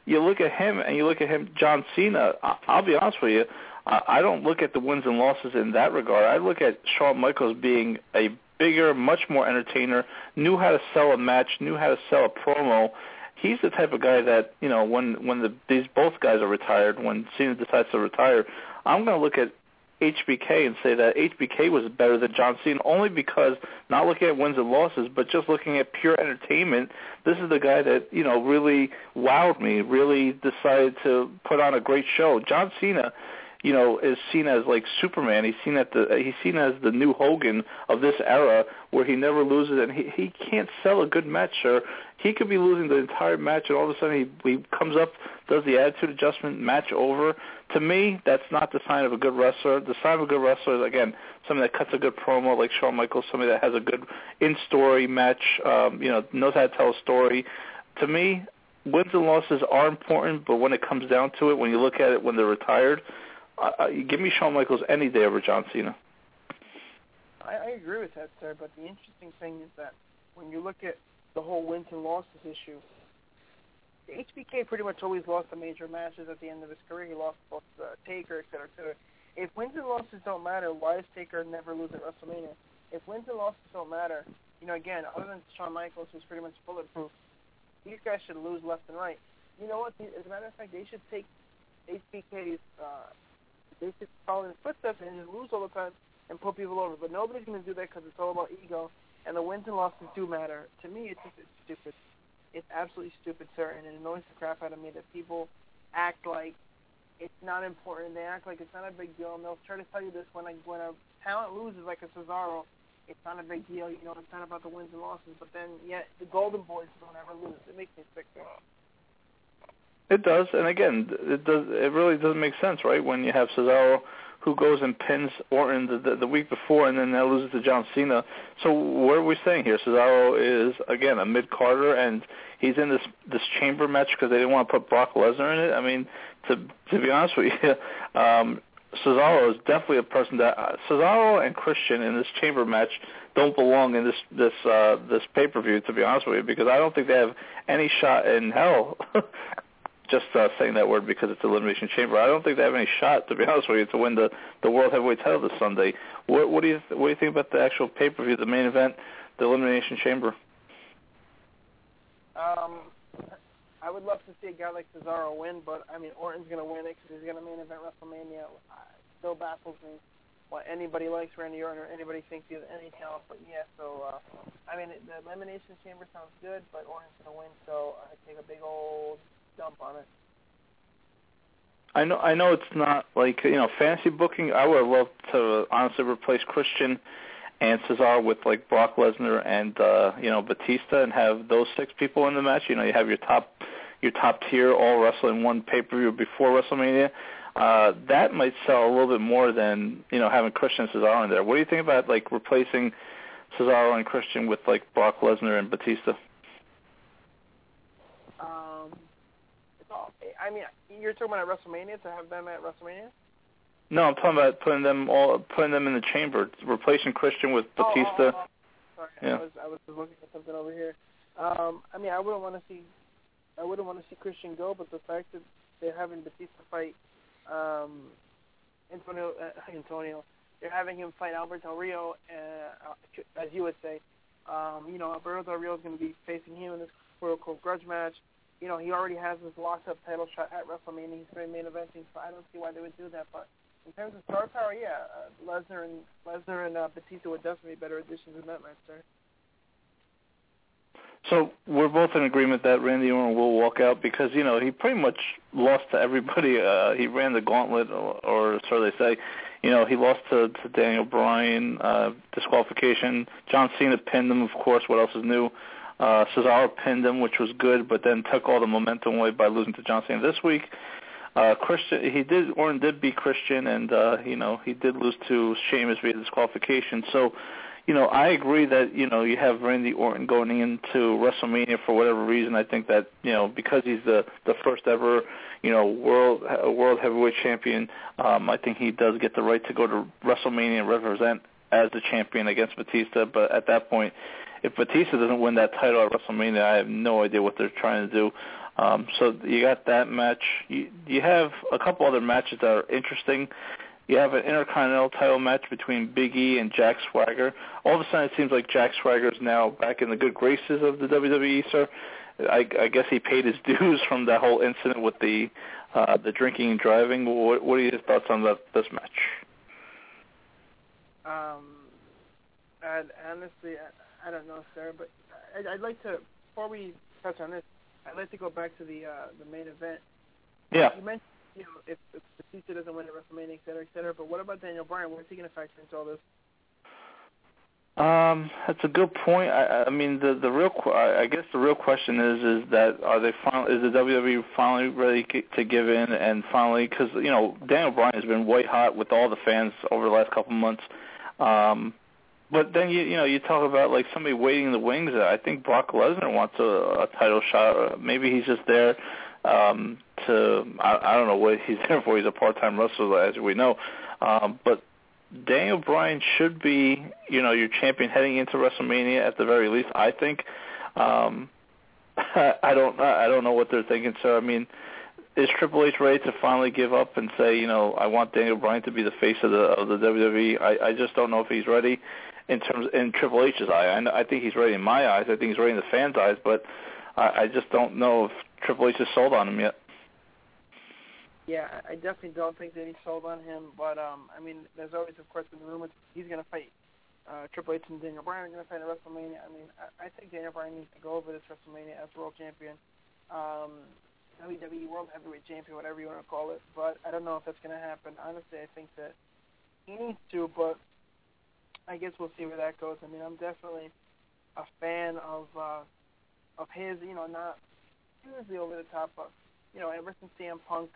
you look at him and you look at him, John Cena. I'll be honest with you. I don't look at the wins and losses in that regard. I look at Shawn Michaels being a bigger, much more entertainer, knew how to sell a match, knew how to sell a promo. He's the type of guy that you know when when the these both guys are retired, when Cena decides to retire, I'm going to look at HBK and say that HBK was better than John Cena only because not looking at wins and losses, but just looking at pure entertainment. This is the guy that you know really wowed me, really decided to put on a great show. John Cena you know, is seen as like Superman. He's seen at the he's seen as the new Hogan of this era, where he never loses, and he he can't sell a good match. Or he could be losing the entire match, and all of a sudden he he comes up, does the attitude adjustment, match over. To me, that's not the sign of a good wrestler. The sign of a good wrestler is again somebody that cuts a good promo, like Shawn Michaels, somebody that has a good in-story match. Um, you know, knows how to tell a story. To me, wins and losses are important, but when it comes down to it, when you look at it when they're retired uh, give me Shawn Michaels any day over John Cena. I, I agree with that, sir. But the interesting thing is that when you look at the whole wins and losses issue, HBK pretty much always lost the major matches at the end of his career. He lost both uh, Taker, et cetera, et cetera. If wins and losses don't matter, why does Taker never lose at WrestleMania? If wins and losses don't matter, you know, again, other than Shawn Michaels, who's pretty much bulletproof, these guys should lose left and right. You know what? As a matter of fact, they should take HBK's uh, they should follow in his footsteps and just lose all the time and put people over. But nobody's going to do that because it's all about ego, and the wins and losses do matter. To me, it's just it's stupid. It's absolutely stupid, sir, and it annoys the crap out of me that people act like it's not important. They act like it's not a big deal, and they'll try to tell you this when a when a talent loses like a Cesaro, it's not a big deal. You know, it's not about the wins and losses. But then, yet the Golden Boys don't ever lose. It makes me sick. It does, and again, it does. It really doesn't make sense, right? When you have Cesaro, who goes and pins Orton the, the, the week before, and then now loses to John Cena. So what are we saying here? Cesaro is again a mid carder, and he's in this this chamber match because they didn't want to put Brock Lesnar in it. I mean, to to be honest with you, (laughs) um, Cesaro is definitely a person that uh, Cesaro and Christian in this chamber match don't belong in this this uh, this pay per view. To be honest with you, because I don't think they have any shot in hell (laughs) just uh, saying that word because it's elimination chamber. I don't think they have any shot, to be (laughs) honest with you, to win the the world heavyweight title this Sunday. What, what do you what do you think about the actual pay per view, the main event, the elimination chamber? Um, I would love to see a guy like Cesaro win, but I mean Orton's going to win it because he's going to main event WrestleMania. It still baffles me what anybody likes Randy Orton or anybody thinks he has any talent. But yeah, so uh, I mean the elimination chamber sounds good, but Orton's going to win, so I take a big old on it. I know. I know it's not like you know fantasy booking. I would love to honestly replace Christian and Cesaro with like Brock Lesnar and uh, you know Batista and have those six people in the match. You know, you have your top your top tier all wrestling one pay per view before WrestleMania. Uh, that might sell a little bit more than you know having Christian and Cesaro in there. What do you think about like replacing Cesaro and Christian with like Brock Lesnar and Batista? I mean, you're talking about WrestleMania to have them at WrestleMania. No, I'm talking about putting them all, putting them in the chamber, replacing Christian with oh, Batista. Oh, oh, oh. Sorry, yeah. I was I was looking at something over here. Um, I mean, I wouldn't want to see, I wouldn't want to see Christian go, but the fact that they're having Batista fight um, Antonio, uh, (laughs) Antonio, they're having him fight Albert Del Rio, uh, as you would say. Um, you know, Alberto Del Rio is going to be facing him in this quote unquote grudge match you know, he already has his locked up title shot at WrestleMania. He's been main eventing, so I don't see why they would do that. But in terms of star power, yeah, uh, Lesnar and Lesnar and uh, Batista would definitely be better additions in that match, sir. So we're both in agreement that Randy Orton will walk out because you know he pretty much lost to everybody. Uh, he ran the gauntlet, or, or so they say. You know he lost to, to Daniel Bryan, uh, disqualification. John Cena pinned him, of course. What else is new? Uh, Cesaro pinned him, which was good, but then took all the momentum away by losing to John Cena this week. Uh, Christian, he did, Orton did beat Christian, and uh, you know he did lose to Sheamus via disqualification. So, you know, I agree that you know you have Randy Orton going into WrestleMania for whatever reason. I think that you know because he's the the first ever you know world world heavyweight champion. Um, I think he does get the right to go to WrestleMania and represent as the champion against Batista. But at that point, if Batista doesn't win that title at WrestleMania, I have no idea what they're trying to do. Um, so you got that match. You, you have a couple other matches that are interesting. You have an Intercontinental title match between Big E and Jack Swagger. All of a sudden, it seems like Jack Swagger is now back in the good graces of the WWE, sir. I, I guess he paid his (laughs) dues from that whole incident with the uh, the drinking and driving. What, what are your thoughts on that, this match? Um, and honestly, don't know, sir, but I'd, I'd like to before we touch on this, I'd like to go back to the uh, the main event. Yeah. You mentioned you know if, if Batista doesn't win at WrestleMania, et cetera, et cetera. But what about Daniel Bryan? Where's he going to factor into all this? Um, that's a good point. I, I mean, the the real, I guess the real question is, is that are they finally, is the WWE finally ready to give in and finally, because you know Daniel Bryan has been white hot with all the fans over the last couple of months. Um, but then you you know you talk about like somebody waiting in the wings. I think Brock Lesnar wants a, a title shot. Maybe he's just there um, to I, I don't know what (laughs) he's there for. He's a part-time wrestler, as we know. Um, but Daniel Bryan should be you know your champion heading into WrestleMania at the very least. I think. Um, (laughs) I don't I don't know what they're thinking. So I mean, is Triple H ready to finally give up and say, you know, I want Daniel Bryan to be the face of the of the WWE? I, I just don't know if he's ready in terms in Triple H's eye. I, I think he's ready in my eyes. I think he's ready in the fans' eyes, but I, I just don't know if Triple H is sold on him yet. Yeah, I definitely don't think that he's sold on him. But um, I mean, there's always, of course, been the rumors he's going to fight uh, Triple H and Daniel Bryan are going to fight at WrestleMania. I mean, I, I think Daniel Bryan needs to go over this WrestleMania as world champion. Um, WWE World Heavyweight Champion, whatever you want to call it. But I don't know if that's going to happen. Honestly, I think that he needs to, but I guess we'll see where that goes. I mean, I'm definitely a fan of uh, of his. You know, not hugely over the top, but you know, ever since CM Punk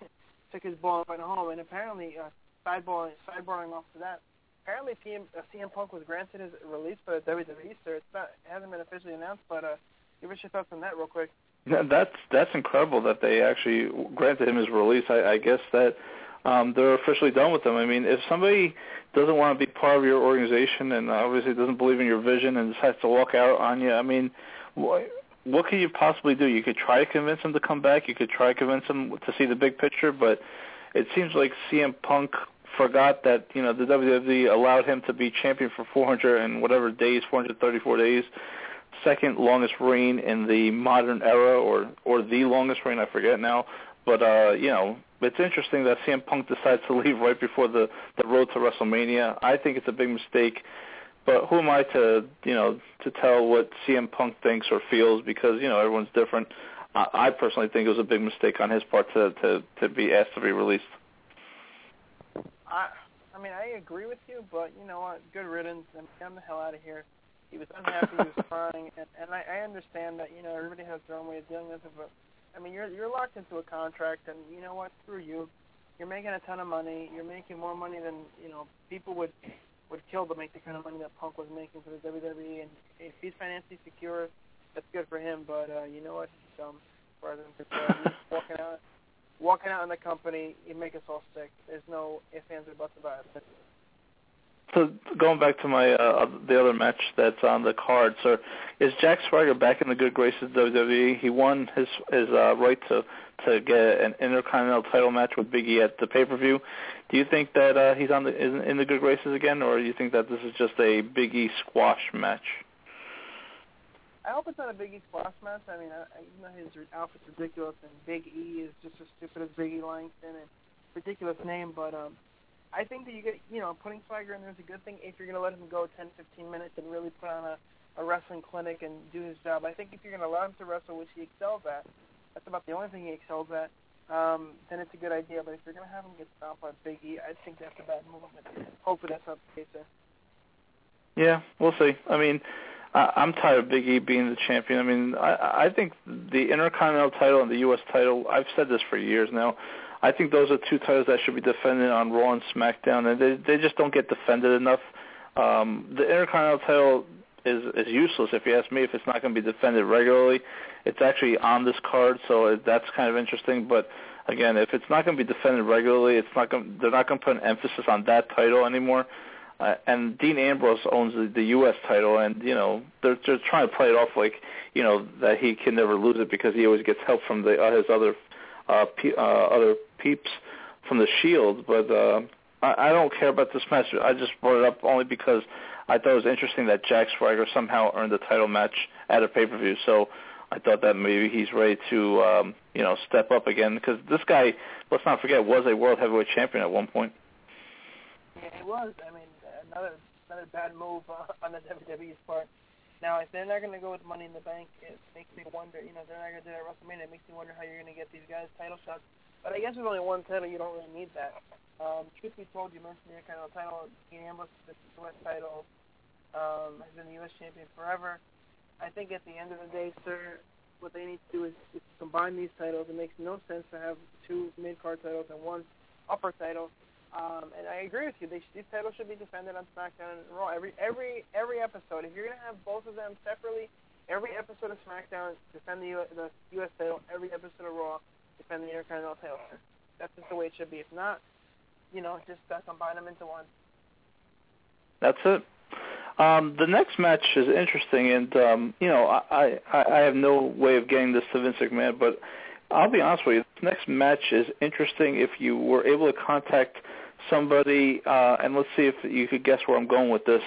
(laughs) took his ball and went home, and apparently uh, sidebarring sidebarring off to that. Apparently, CM, uh, CM Punk was granted his release by the WWE, so it's not it hasn't been officially announced. But uh, give us your thoughts on that real quick. That's that's incredible that they actually granted him his release. I, I guess that um, they're officially done with him. I mean, if somebody doesn't want to be part of your organization and obviously doesn't believe in your vision and decides to walk out on you, I mean, what, what could you possibly do? You could try to convince him to come back. You could try to convince him to see the big picture, but it seems like CM Punk forgot that you know the WWE allowed him to be champion for 400 and whatever days, 434 days, second longest reign in the modern era, or or the longest reign, I forget now. But uh, you know, it's interesting that CM Punk decides to (laughs) leave right before the the road to WrestleMania. I think it's a big mistake. But who am I to you know to tell what CM Punk thinks or feels because you know everyone's different. I, I personally think it was a big mistake on his part to to to be asked to be released. I I mean I agree with you, but you know what? Good riddance. I mean, get the hell out of here. He was unhappy. he was crying, and, and I, I understand that you know everybody has their own way of dealing with it. But I mean, you're you're locked into a contract, and you know what? Screw you. You're making a ton of money. You're making more money than you know people would would kill to make the kind of money that Punk was making for the WWE. And if he's financially secure, that's good for him. But uh, you know what? He's dumb. As far as I'm concerned, walking out walking out in the company, you make us all sick. There's no ifs, ands, or buts about it. So going back to my uh, the other match that's on the card, so is Jack Swagger back in the good graces of WWE? He won his his uh, right to to get an Intercontinental title match with Big E at the pay per view. Do you think that uh, he's on the in, in the good graces again, or do you think that this is just a Big E squash match? I hope it's not a Big E squash match. I mean, I, I, you know his outfit's ridiculous, and Big E is just as stupid as Big E Langston, and ridiculous name. But um, I think that you get, you know, putting Swagger in there is a good thing if you're going to let him go 10, 15 minutes and really put on a, a wrestling clinic and do his job. I think if you're going to allow him to wrestle, which he excels at, that's about the only thing he excels at. Um, then it's a good idea. But if you're going to have him get stomped by Big E, I think that's a bad move. hopefully that's not the case there. Yeah, we'll see. I mean, I, I'm tired of Big E being the champion. I mean, I, I think the Intercontinental title and the U.S. title. I've said this for years now. I think those are two titles that should be defended on Raw and SmackDown, and they they just don't get defended enough. Um, the Intercontinental title is is useless if you ask me. If it's not going to be defended regularly, it's actually on this card, so that's kind of interesting. But again, if it's not going to be defended regularly, it's not going. They're not going to put an emphasis on that title anymore. Uh, and Dean Ambrose owns the, the U.S. title, and you know they're just trying to play it off like you know that he can never lose it because he always gets help from the uh, his other uh, pe- uh, other peeps from the Shield. But uh, I, I don't care about this match. I just brought it up only because I thought it was interesting that Jack Swagger somehow earned the title match at a pay-per-view. So I thought that maybe he's ready to um, you know step up again because this guy, let's not forget, was a world heavyweight champion at one point. Yeah, he was. I mean, another another bad move uh, on the WWE's part. Now, if they're not going to go with Money in the Bank, it makes me wonder. You know, they're not going to do that at WrestleMania. It makes me wonder how you're going to get these guys title shots. But I guess with only one title, you don't really need that. Um, truth be told, you mentioned the Intercontinental title. Dean Ambrose, the U.S. title, um, has been the U.S. champion forever. I think at the end of the day, sir, what they need to do is, is combine these titles. It makes no sense to have two mid-card titles and one upper title. Um, and I agree with you. They these titles should be defended on SmackDown and Raw every every every episode. If you're gonna have both of them separately, every episode of SmackDown defend the U- the U.S. title. Every episode of Raw defend the Intercontinental title. That's just the way it should be. If not, you know, just uh, combine them into one. That's it. Um, the next match is interesting, and um, you know, I, I I have no way of getting this to Vince McMahon, but I'll be honest with you. This next match is interesting if you were able to contact somebody, uh, and let's see if you could guess where I'm going with this.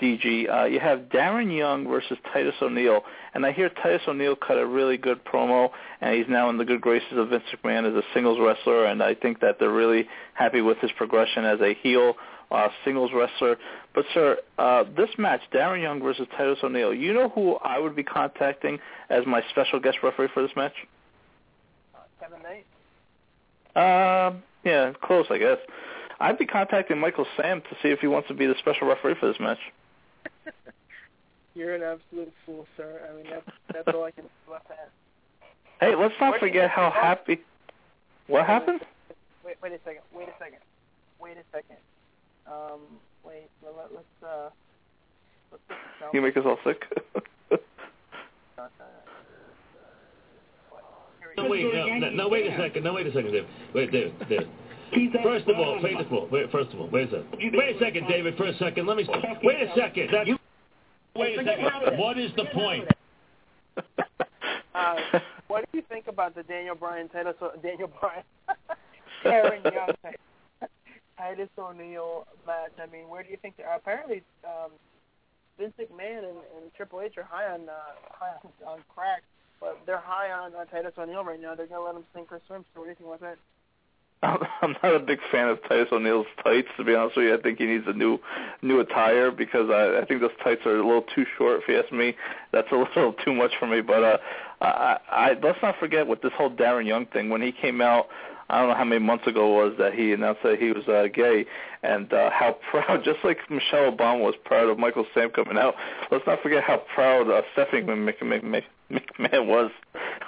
DG, uh, you have Darren Young versus Titus O'Neil, and I hear Titus O'Neil cut a really good promo, and he's now in the good graces of Vince McMahon as a singles wrestler, and I think that they're really happy with his progression as a heel uh, singles wrestler. But sir, uh, this match, Darren Young versus Titus O'Neil, you know who I would be contacting as my special guest referee for this match? Uh, Kevin Knight? Um, yeah, close, I guess. I'd be contacting Michael Sam to see if he wants to be the special referee for this match. (laughs) You're an absolute fool, sir. I mean, that's that's all I can say about that. Hey, let's not Where do you forget how he happy. What happened? Wait, wait a second. Wait a second. Wait a second. Um, wait. Let, let, let's uh, let's get this. You make us all sick. (laughs) Uh, No, wait, no, no, no, wait a second. No, wait a second, David. Wait, David, David. First of all, wait a second. Wait, first of all, wait a second. Wait a second, David. For a second, let me. Wait a second. That's, wait a second. What is the point? (laughs) Uh, what do you think about the Daniel Bryan title? So Daniel Bryan, (laughs) Aaron Young, (laughs) Titus O'Neil match. I mean, where do you think? They're, apparently, um, Vince McMahon and, and Triple H are high on uh, high on, on crack, but they're high on uh, Titus O'Neil right now. They're gonna let him sink or swim. So what do you think about that? I'm not a big fan of Titus O'Neil's tights, to be honest with you. I think he needs a new new attire because I, I think those tights are a little too short. If you ask me, that's a (laughs) little too much for me. But uh, I, I let's not forget with this whole Darren Young thing. When he came out, I don't know how many months ago it was that he announced that he was uh, gay, and uh, (laughs) how proud, just like Michelle Obama was proud of Michael Sam coming out. Let's not forget how proud uh, Stephanie Mc, Mc, Mc, McMahon was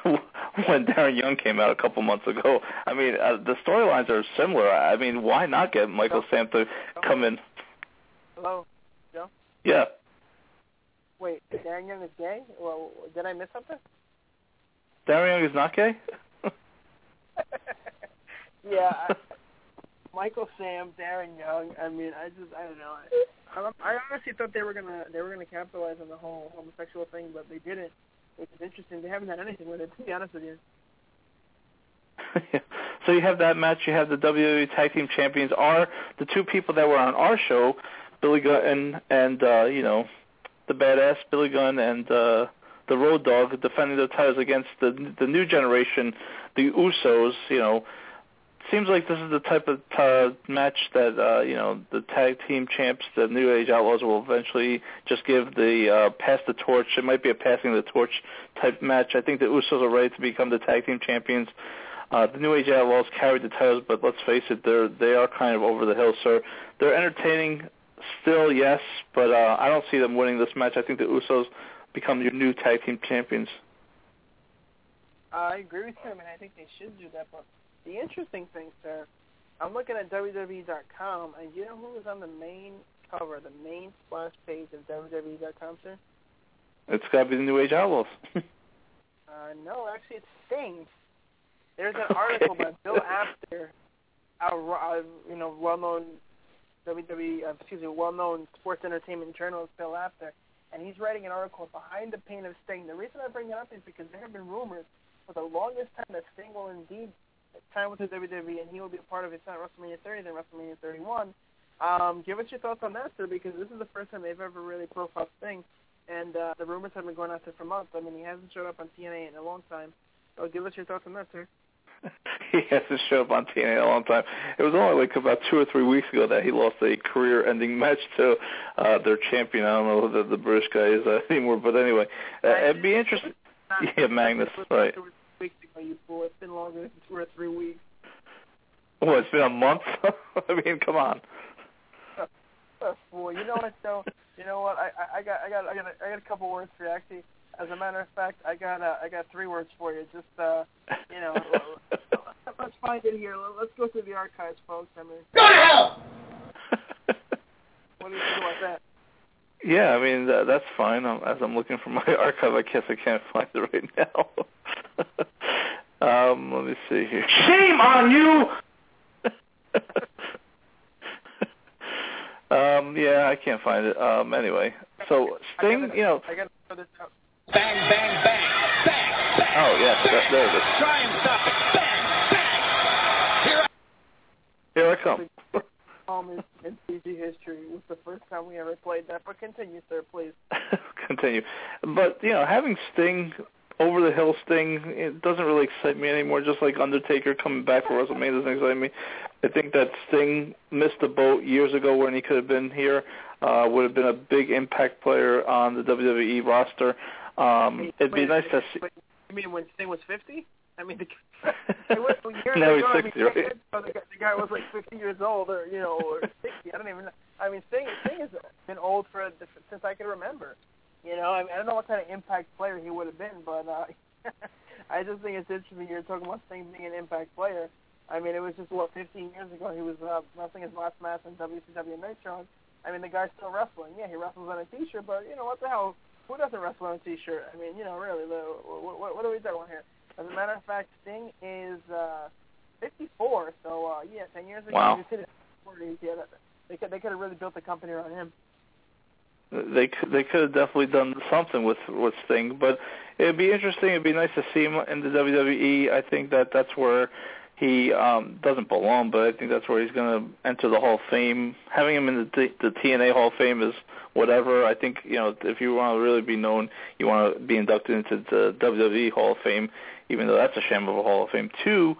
(laughs) (laughs) when Darren Young came out a couple months ago. I mean, uh, the storylines are similar. I mean, why not get Michael Sam to come in? Hello, Joe. Yeah. Wait, Darren Young is gay? Well, did I miss something? Darren Young is not gay? (laughs) yeah. I, Michael Sam, Darren Young. I mean, I just I don't know. I, I honestly thought they were gonna they were gonna capitalize on the whole homosexual thing, but they didn't. Which is interesting. They haven't done anything with it, to be honest with you. (laughs) so you have that match. You have the WWE Tag Team Champions are the two people that were on our show, Billy Gunn and uh, you know the badass Billy Gunn and uh, the Road Dog defending their titles against the the new generation, the Usos. You know, seems like this is the type of uh, match that uh, you know the tag team champs, the New Age Outlaws, will eventually just give the uh, pass the torch. It might be a passing the torch type match. I think the Usos are ready to become the tag team champions. Uh, the New Age Outlaws carried the titles, but let's face it, they're they are kind of over the hill, sir. They're entertaining still, yes, but uh, I don't see them winning this match. I think the Usos become your new tag team champions. I agree with. I mean, I think they should do that. But the interesting thing, sir, I'm looking at WWE.com, and you know who is on the main cover, the main splash page of WWE.com, sir? It's got to be the New Age Outlaws. (laughs) uh, no, actually, it's Sting. There's an (laughs) article by Bill Apter, a, uh, you know, well-known WWE, uh, excuse me, well-known sports entertainment journalist Bill Apter, and he's writing an article behind the pain of Sting. The reason I bring it up is because there have been rumors for the longest time that Sting will indeed sign with the WWE and he will be a part of it's not WrestleMania 30 then WrestleMania 31. Um, give us your thoughts on that, sir, because this is the first time they've ever really profiled Sting, and uh, the rumors have been going out there for months. I mean, he hasn't showed up on TNA in a long time. So give us your thoughts on that, sir. (laughs) he hasn't showed up on TNA in a long time. It was only like about two or three weeks ago that he lost a career-ending match to uh, their champion. I don't know who the, the British guy is uh, (laughs) anymore, but anyway, uh, it'd be interesting. Yeah, Magnus, right. Weeks ago, you fool. It's been longer than two or three weeks. Well, it's been a month. (laughs) I mean, come on. Uh, (laughs) fool. You know what, though? You know what? I, I, I got, I got, I got, a, I got a couple words for you. Actually, as a matter of fact, I got, uh, I got three words for you. Just, uh, you know, (laughs) let's find it here. Let's go through the archives, folks. I mean, go to hell. what do you think about that? Yeah, I mean that, that's fine. I'm, as I'm looking for my (laughs) archive, I guess I can't find it right now. (laughs) um, let me see here. Shame on you! (laughs) um, yeah, I can't find it. Um, anyway, so Sting, gotta, you know. I got to throw this out. Bang, bang, bang, bang, bang. Oh yes, that, there it is. Try and stop it. Bang, bang. Here I Here I come. Moment in CG history it was the first time we ever played that. But continue, sir, please. (laughs) Continue, but you know, having Sting over the hill Sting it doesn't really excite me anymore. Just like Undertaker coming back for WrestleMania doesn't excite me. I think that Sting missed the boat years ago when he could have been here. Uh, would have been a big impact player on the WWE roster. Um, it'd be nice to see. You mean when Sting was 50? I mean, the, (laughs) years now ago, he's 60, I mean, right? (laughs) the, the guy was like 50 years old, or you know, or 60. I don't even. know. I mean, Sting Sting has been old for since I can remember. You know, I, mean, I don't know what kind of impact player he would have been, but uh, (laughs) I just think it's interesting you're talking about Sting being an impact player. I mean, it was just what 15 years ago he was uh, wrestling his last match in WCW Nitro. I mean, the guy's still wrestling. Yeah, he wrestles on a T-shirt, but you know what the hell? Who doesn't wrestle on a T-shirt? I mean, you know, really, the, what, what, what are we doing here? As a matter of fact, Sting is uh, 54. So uh, yeah, 10 years ago, Wow. he was his 40s. Yeah, that, they could they could have really built the company around him. They could, they could have definitely done something with with Sting, but it'd be interesting. It'd be nice to see him in the WWE. I think that that's where he um doesn't belong, but I think that's where he's going to enter the Hall of Fame. Having him in the the TNA Hall of Fame is whatever. I think you know if you want to really be known, you want to be inducted into the WWE Hall of Fame, even though that's a sham of a Hall of Fame too.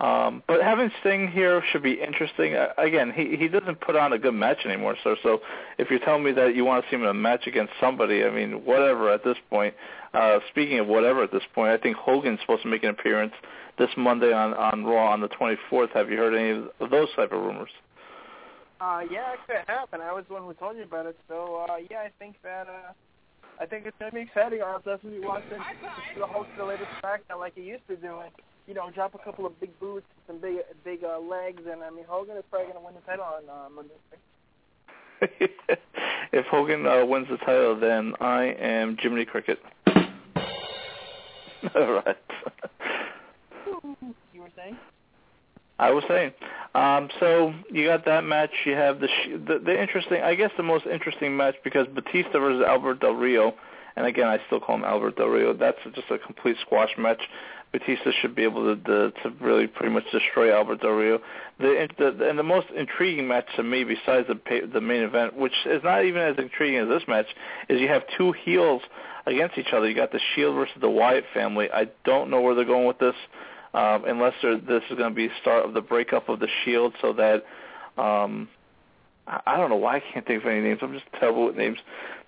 Um, but having Sting here should be interesting. Again, he he doesn't put on a good match anymore, so so if you're telling me that you want to see him in a match against somebody, I mean, whatever at this point. Uh, speaking of whatever at this point, I think Hogan's supposed to make an appearance this Monday on on Raw on the 24th. Have you heard any of those type of rumors? Uh, yeah, it could happen. I was the one who told you about it. So uh, yeah, I think that uh, I think it's gonna be exciting. I'll definitely watch it. The host the latest SmackDown like he used to do, and you know, drop a couple of big boots, some big big uh, legs, and I mean Hogan is probably gonna win the title on uh, Monday. (laughs) if Hogan uh, wins the title, then I am Jiminy Cricket. (laughs) All right. You were saying? I was saying. Um, so you got that match. You have the, the the interesting, I guess, the most interesting match because Batista versus Albert Del Rio, and again, I still call him Albert Del Rio. That's just a complete squash match. Batista should be able to to, to really pretty much destroy Albert Del Rio. The, the and the most intriguing match to me, besides the the main event, which is not even as intriguing as this match, is you have two heels against each other. You got the Shield versus the Wyatt family. I don't know where they're going with this um, unless this is going to be the start of the breakup of the Shield, so that um, I, I don't know why I can't think of any names. I'm just terrible with names.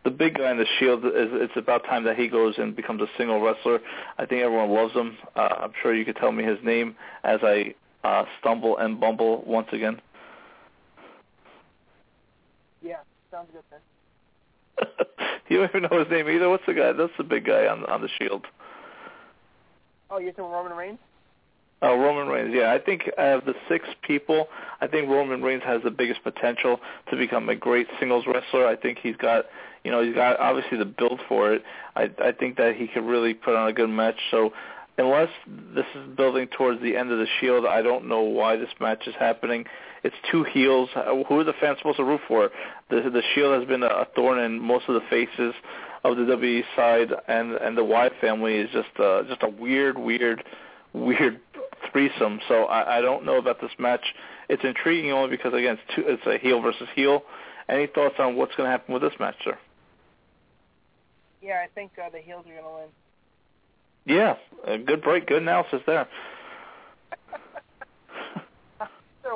The big guy in the Shield is it's about time that he goes and becomes a single wrestler. I think everyone loves him. Uh, I'm sure you could tell me his name as I uh, stumble and bumble once again. Yeah, sounds good then. (laughs) you don't even know his name either. What's the guy? That's the big guy on on the Shield. Oh, you're talking Roman Reigns? Oh, Roman Reigns. Yeah, I think of the six people, I think Roman Reigns has the biggest potential to become a great singles wrestler. I think he's got, you know, he's got obviously the build for it. I I think that he could really put on a good match. So, unless this is building towards the end of the Shield, I don't know why this match is happening. It's two heels. Uh, Who are the fans supposed to root for? The the Shield has been a thorn in most of the faces of the WWE side, and and the Wyatt family is just uh, just a weird, weird, (laughs) weird threesome. So I, I don't know about this match. It's intriguing only because again, it's, two, it's a heel versus heel. Any thoughts on what's going to happen with this match, sir? Yeah, I think uh, the heels are gonna win. Yeah, a good break, good analysis there.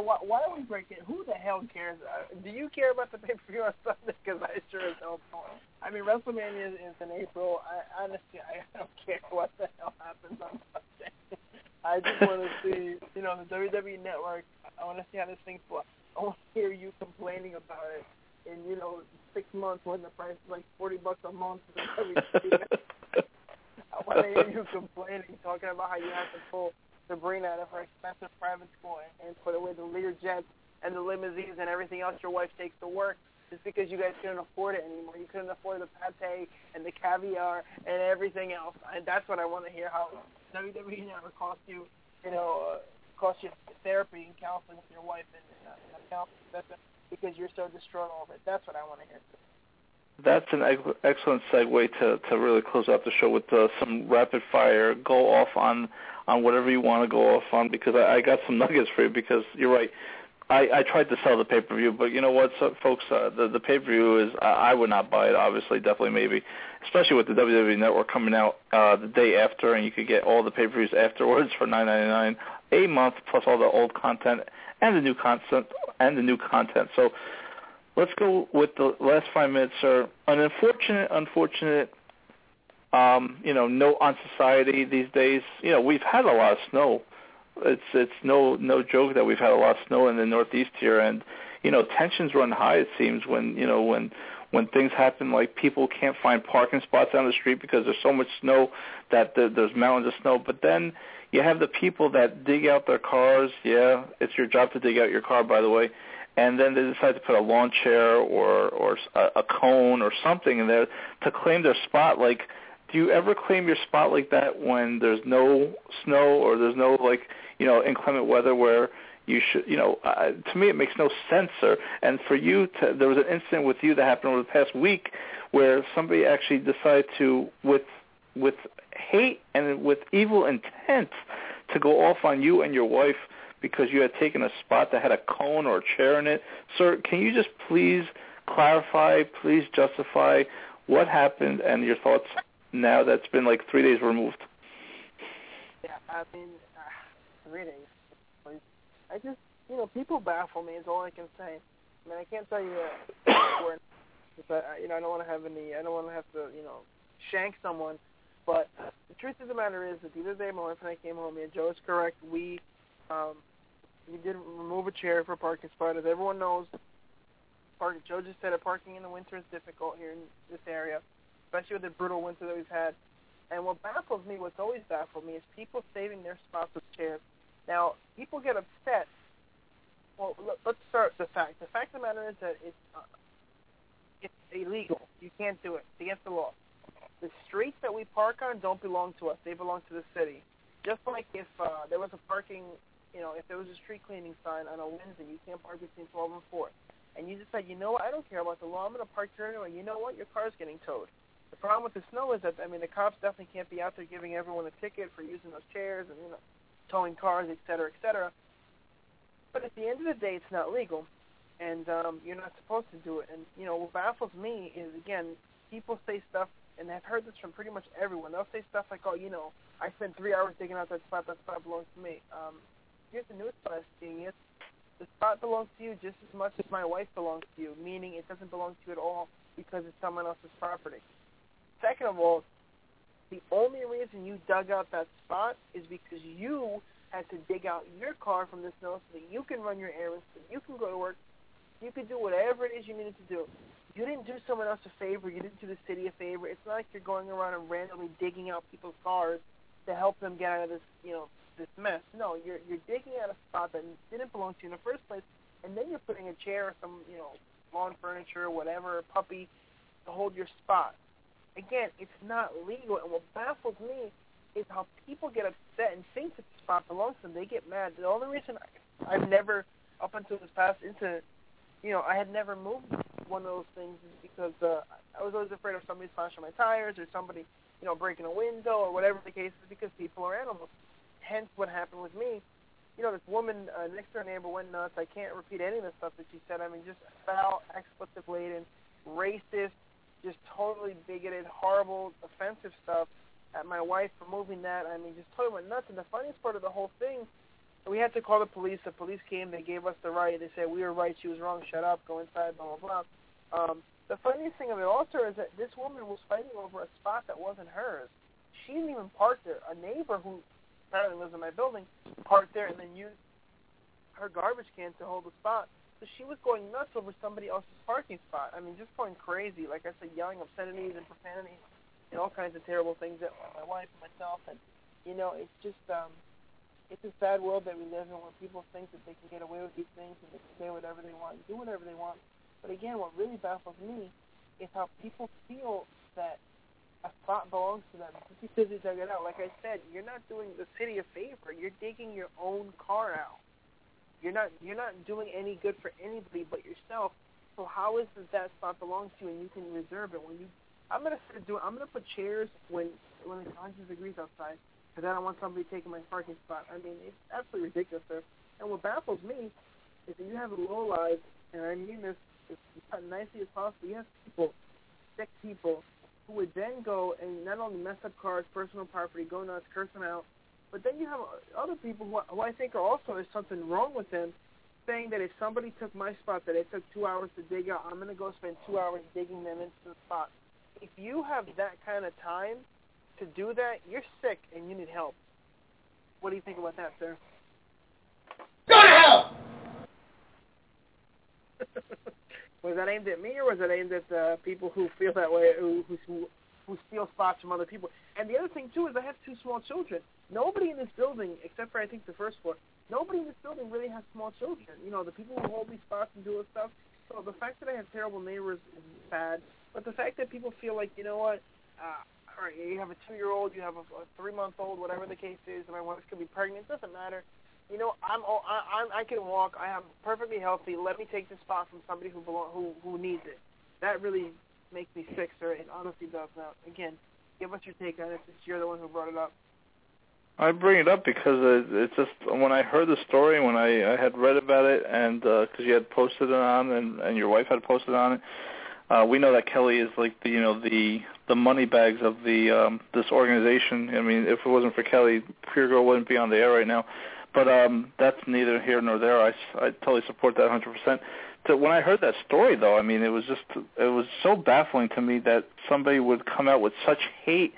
So why, why don't we break it? Who the hell cares? Uh, do you care about the pay per view on Sunday? (laughs) Because I sure as hell don't. I mean, WrestleMania is, is in April. I honestly, I (laughs) don't care what the hell happens on Sunday. (laughs) I just want to see, you know, the WWE Network. I want to see how this thing flows. I want to hear you complaining about it in, you know, six months when the price is like forty bucks a month. I want to hear you complaining, talking about how you have to pull Sabrina out of her expensive private school and, and put away the Lear jets and the limousines and everything else your wife takes to work just because you guys couldn't afford it anymore. You couldn't afford the pate and the caviar and everything else. And that's what I want to hear. How WWE never cost you, you know, uh, cost you therapy and counseling with your wife and uh, that's because you're so distraught over it. That's what I want to hear. That's an ex- excellent segue to to really close out the show with uh, some rapid fire. Go off on on whatever you want to go off on because I, I got some (laughs) nuggets for you. Because you're right, I, I tried to sell the pay per view, but you know what, so, folks, uh, the the pay per view is I, I would not buy it. Obviously, definitely, maybe, especially with the WWE Network coming out uh, the day after, and you could get all the pay per views afterwards for nine ninety nine a month, plus all the old content and the new content and the new content. So let's go with the last five minutes, sir. An unfortunate, unfortunate um, you know, note on society these days. You know, we've had a lot of snow. It's it's no no joke that we've had a lot of snow in the Northeast here, and you know, tensions run high. It seems when you know when when things happen like people can't find parking spots on the street because there's so much snow that the, there's mountains of snow. But then you have the people that dig out their cars. Yeah, it's your job to dig out your car, by the way. And then they decide to put a lawn chair or or a, a cone or something in there to claim their spot. Like, do you ever claim your spot like that when there's no snow or there's no like you know inclement weather where you should you know uh, to me it makes no sense or and for you to there was an incident with you that happened over the past week where somebody actually decided to with with hate and with evil intent to go off on you and your wife because you had taken a spot that had a cone or a chair in it sir can you just please clarify please justify what happened and your thoughts now that's been like three days removed yeah i mean uh, three days I just, you know, people baffle me. Is all I can say. I mean, I can't tell you that where, I, you know, I don't want to have any, I don't want to have to, you know, shank someone. But the truth of the matter is that the other day my wife and I came home, and Joe is correct. We, um, we did remove a chair for a parking spot. As everyone knows, park, Joe just said it, parking in the winter is difficult here in this area, especially with the brutal winter that we've had. And what baffles me, what's always baffled me, is people saving their spots with chairs now, people get upset. Well, let's start with the fact. The fact of the matter is that it's uh, it's illegal. You can't do it. It's against the law. The streets that we park on don't belong to us. They belong to the city. Just like if uh, there was a parking, you know, if there was a street cleaning sign on a Wednesday, you can't park between 12 and 4. And you decide, you know what, I don't care about the law. I'm going to park here anyway. You know what, your car's getting towed. The problem with the snow is that, I mean, the cops definitely can't be out there giving everyone a ticket for using those chairs and, you know, towing cars, et cetera, et cetera. But at the end of the day, it's not legal, and um, you're not supposed to do it. And you know, what baffles me is again, people say stuff, and I've heard this from pretty much everyone. They'll say stuff like, "Oh, you know, I spent three hours digging out that spot. That spot belongs to me." Um, here's the news flash, genius. The spot belongs to you just as much as my wife belongs to you, meaning it doesn't belong to you at all because it's someone else's property. Second of all, the only reason you dug out that spot is because you had to dig out your car from the snow so that you can run your errands, so you can go to work, you could do whatever it is you needed to do. You didn't do someone else a favor. You didn't do the city a favor. It's not like you're going around and randomly digging out people's cars to help them get out of this, you know, this mess. No, you're you're digging out a spot that didn't belong to you in the first place, and then you're putting a chair or some, you know, lawn furniture, or whatever, puppy, to hold your spot again, it's not legal. And what baffles me is how people get upset and think that the spot belongs to them. They get mad. The only reason I, I've never, up until this past incident, you know, I had never moved one of those things is because uh, I was always afraid of somebody slashing my tires or somebody, you know, breaking a window or whatever the case is because people are animals. Hence what happened with me. You know, this woman, uh, next door neighbor went nuts. I can't repeat any of the stuff that she said. I mean, just foul, expletive-laden, racist, just totally bigoted, horrible, offensive stuff at my wife for moving that. I mean, just totally went nuts. And the funniest part of the whole thing, we had to call the police. The police came. They gave us the right. They said we were right. She was wrong. Shut up. Go inside. Blah blah blah. Um, the funniest thing of it also is that this woman was fighting over a spot that wasn't hers. She didn't even park there. A neighbor who apparently lives in my building parked there and then used her garbage can to hold the spot. So she was going nuts over somebody else's parking spot. I mean, just going crazy. Like I said, yelling obscenities and profanities and all kinds of terrible things at my wife and myself. And you know, it's just um, it's a sad world that we live in where people think that they can get away with these things and they can say whatever they want, and do whatever they want. But again, what really baffles me is how people feel that a spot belongs to them just because they dug it out. Like I said, you're not doing the city a favor. You're digging your own car out. You're not you're not doing any good for anybody but yourself. So how is it that spot belongs to you and you can reserve it when you? I'm gonna start doing. I'm gonna put chairs when when it's 100 degrees outside because I don't want somebody taking my parking spot. I mean, it's absolutely ridiculous, sir. And what baffles me is that you have a low lives, and I mean this as nicely as possible. You have people, sick people, who would then go and not only mess up cars, personal property, go nuts, curse them out, but then you have other people who, who I think are also there's something wrong with them, saying that if somebody took my spot that it took two hours to dig out, I'm going to go spend two hours digging them into the spot. If you have that kind of time to do that, you're sick and you need help. What do you think about that, sir? Go to hell! (laughs) was that aimed at me or was that aimed at uh, people who feel that way, who, who who steal spots from other people? And the other thing too is I have two small children. Nobody in this building, except for I think the first floor, nobody in this building really has small children. You know, the people who hold these spots and do this stuff. So the fact that I have terrible neighbors is bad. But the fact that people feel like, you know what, uh, all right, you have a two-year-old, you have a, a three-month-old, whatever the case is, and my wife could be pregnant. It doesn't matter you know, I'm I, I'm I can walk. I am perfectly healthy. Let me take this spot from somebody who belong who who needs it. That really makes me sick, sir. It honestly does. Now, again, give us your take on it since you're the one who brought it up. I bring it up because it's just when I heard the story, when I, I had read about it, and because uh, you had posted it on, and, and your wife had posted on it, uh, we know that Kelly is like the you know the the money bags of the um, this organization. I mean, if it wasn't for Kelly, Pure Gold wouldn't be on the air right now. But um, that's neither here nor there. I, I totally support that 100%. So when I heard that story, though, I mean, it was just it was so baffling to me that somebody would come out with such hate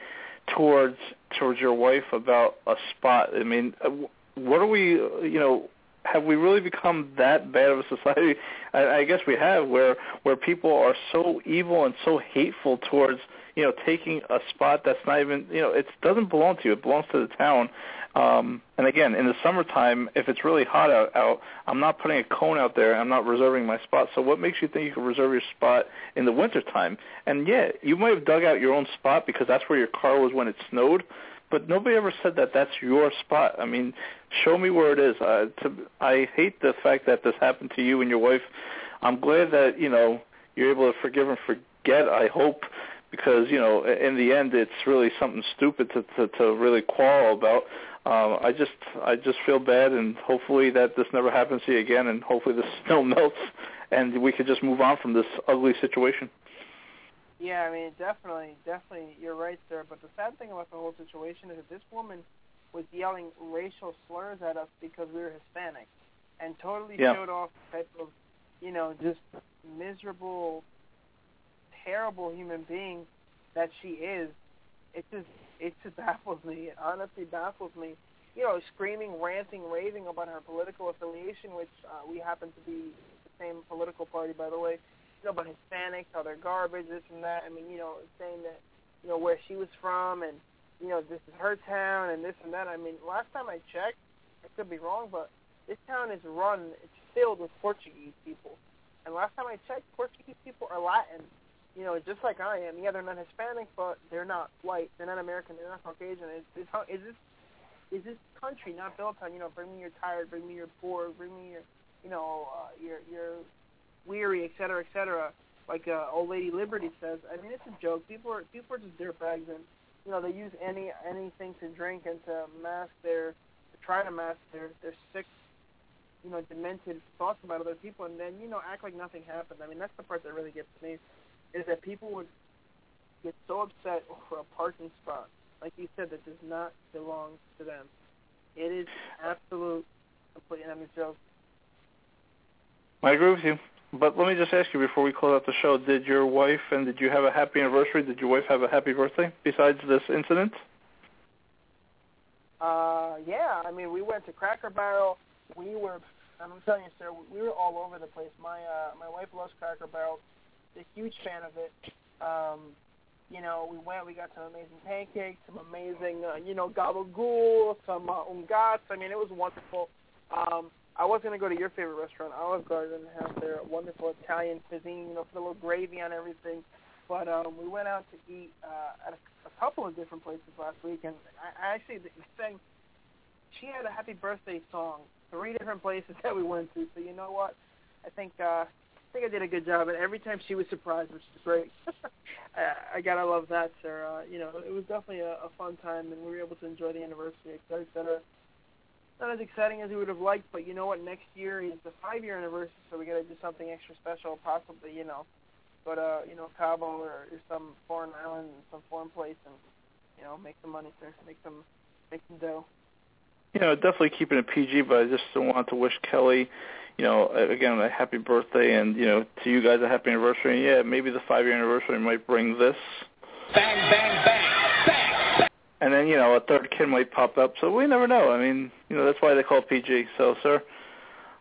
towards towards your wife about a spot. I mean, uh, what are we? You know, have we really become that bad of a society? I, I guess we have, where where people are so evil and so hateful towards you know taking a spot that's not even you know it doesn't belong to you. It belongs to the town. Um, and again, in the summertime, if it's really hot out, out, I'm not putting a cone out there. I'm not reserving my spot. So what makes you think you can reserve your spot in the wintertime? And yeah, you might have dug out your own spot because that's where your car was when it snowed. But nobody ever said that that's your spot. I mean, show me where it is. Uh, to, I hate the fact that this happened to you and your wife. I'm glad that you know you're able to forgive and forget. I hope because you know in the end it's really something stupid to to, to really quarrel about um, I just I just feel bad, and hopefully that this never happens to you again, and hopefully the (laughs) snow melts, and we could just move on from this ugly situation. Yeah, I mean, definitely, definitely, you're right, sir. But the sad thing about the whole situation is that this woman was yelling racial slurs at us because we were Hispanic, and totally yeah. showed off the type of, you know, just miserable, terrible human being that she is. It just it just baffles me. It honestly baffles me. You know, screaming, ranting, raving about her political affiliation, which uh, we happen to be the same political party, by the way. You know, about Hispanics, how they're garbage, this and that. I mean, you know, saying that, you know, where she was from and, you know, this is her town and this and that. I mean, last time I checked, I could be wrong, but this town is run, it's filled with Portuguese people. And last time I checked, Portuguese people are Latin you know, just like I am. Yeah, they're not Hispanic, but they're not white. They're not American. They're not Caucasian. Is, is, is this is this country not built on you know, bring me your tired, bring me your poor, bring me your, you know, uh, your your weary, et cetera, et cetera. Like uh, old lady Liberty says. I mean, it's a joke. People are people are just dirtbags, and you know, they use any anything to drink and to mask their, to try to mask their their sick you know, demented thoughts about other people and then, you know, act like nothing happened. I mean, that's the part that really gets me is that people would get so upset for a parking spot, like you said, that does not belong to them. It is absolute, complete, and I'm joke. I agree with you. But let me just ask you before we close out the show, did your wife and did you have a happy anniversary? Did your wife have a happy birthday besides this incident? Uh, yeah. I mean, we went to Cracker Barrel. We were, I'm telling you, sir, we were all over the place. My uh, my wife loves Cracker Barrel a huge fan of it. Um, you know, we went, we got some amazing pancakes, some amazing, uh, you know, gabagool, some uh, ungats. I mean, it was wonderful. Um, I was going to go to your favorite restaurant, Olive Garden, have their wonderful Italian cuisine, you know, put a little gravy on everything. But um, we went out to eat uh, at a, a couple of different places last week, and I, I actually sang. She had a happy birthday song, three different places (laughs) that we went to. So you know what? I think uh, think I did a good job, and every time she was surprised, which is great. (laughs) I, I gotta love that, sir. Uh, you know, it was definitely a, a fun time, and we were able to enjoy the anniversary, et cetera, et cetera. Not as exciting as we would have liked, but you know what? Next year is the five-year anniversary, so we gotta do something extra special, possibly, you know, go to you know Cabo or, or some foreign island, some foreign place, and you know, make some money, sir. Make some, make some dough. You know, definitely keeping it PG, but I just want to wish Kelly you know, again, a happy birthday, and you know, to you guys a happy anniversary. And yeah, maybe the five year anniversary might bring this. Bang, bang, bang, bang. and then you know a third kid might pop up. So we never know. I mean, you know that's why they call it PG. So, sir,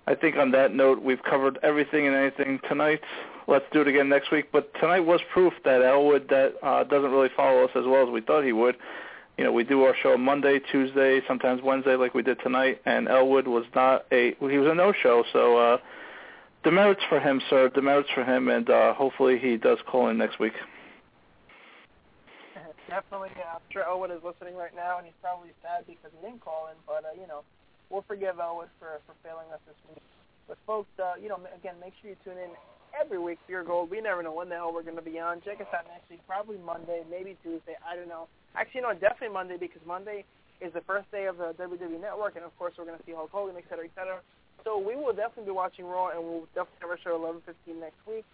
I think on that note we've covered everything and anything tonight. Let's do it again next week. But tonight was proof that Elwood that uh, doesn't really follow us as well as we thought he would. You know, we do our show Monday, Tuesday, sometimes Wednesday, like we did tonight. And Elwood was not a he was a no-show. So uh, demerits for him, sir. Demerits for him, and uh, hopefully he does call in next week (laughs) definitely. Uh, I'm sure Elwood is listening right now, and he's probably sad because he didn't call in. But uh, you know, we'll forgive Elwood for for failing us this week. But folks, uh, you know, again, make sure you tune in every week for your gold. We never know when the hell we're going to be on. Check us out next week, probably Monday, maybe Tuesday. I don't know. Actually, no, definitely Monday because Monday is the first day of the WWE Network, and of course, we're going to see Hulk Hogan, et cetera, et cetera. So we will definitely be watching Raw, and we'll definitely have our show 11:15 next week.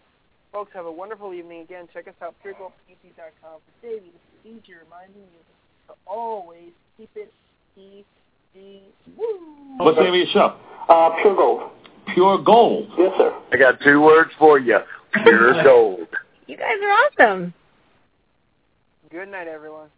Folks, have a wonderful evening. Again, check us out, puregoldpt.com. For Davey, this is DJ reminding you to always keep it PG. Woo! What's the name of your show? Uh, Pure Gold. Pure Gold. Yes, sir. I got two words for you. Pure (laughs) Gold. You guys are awesome. Good night, everyone.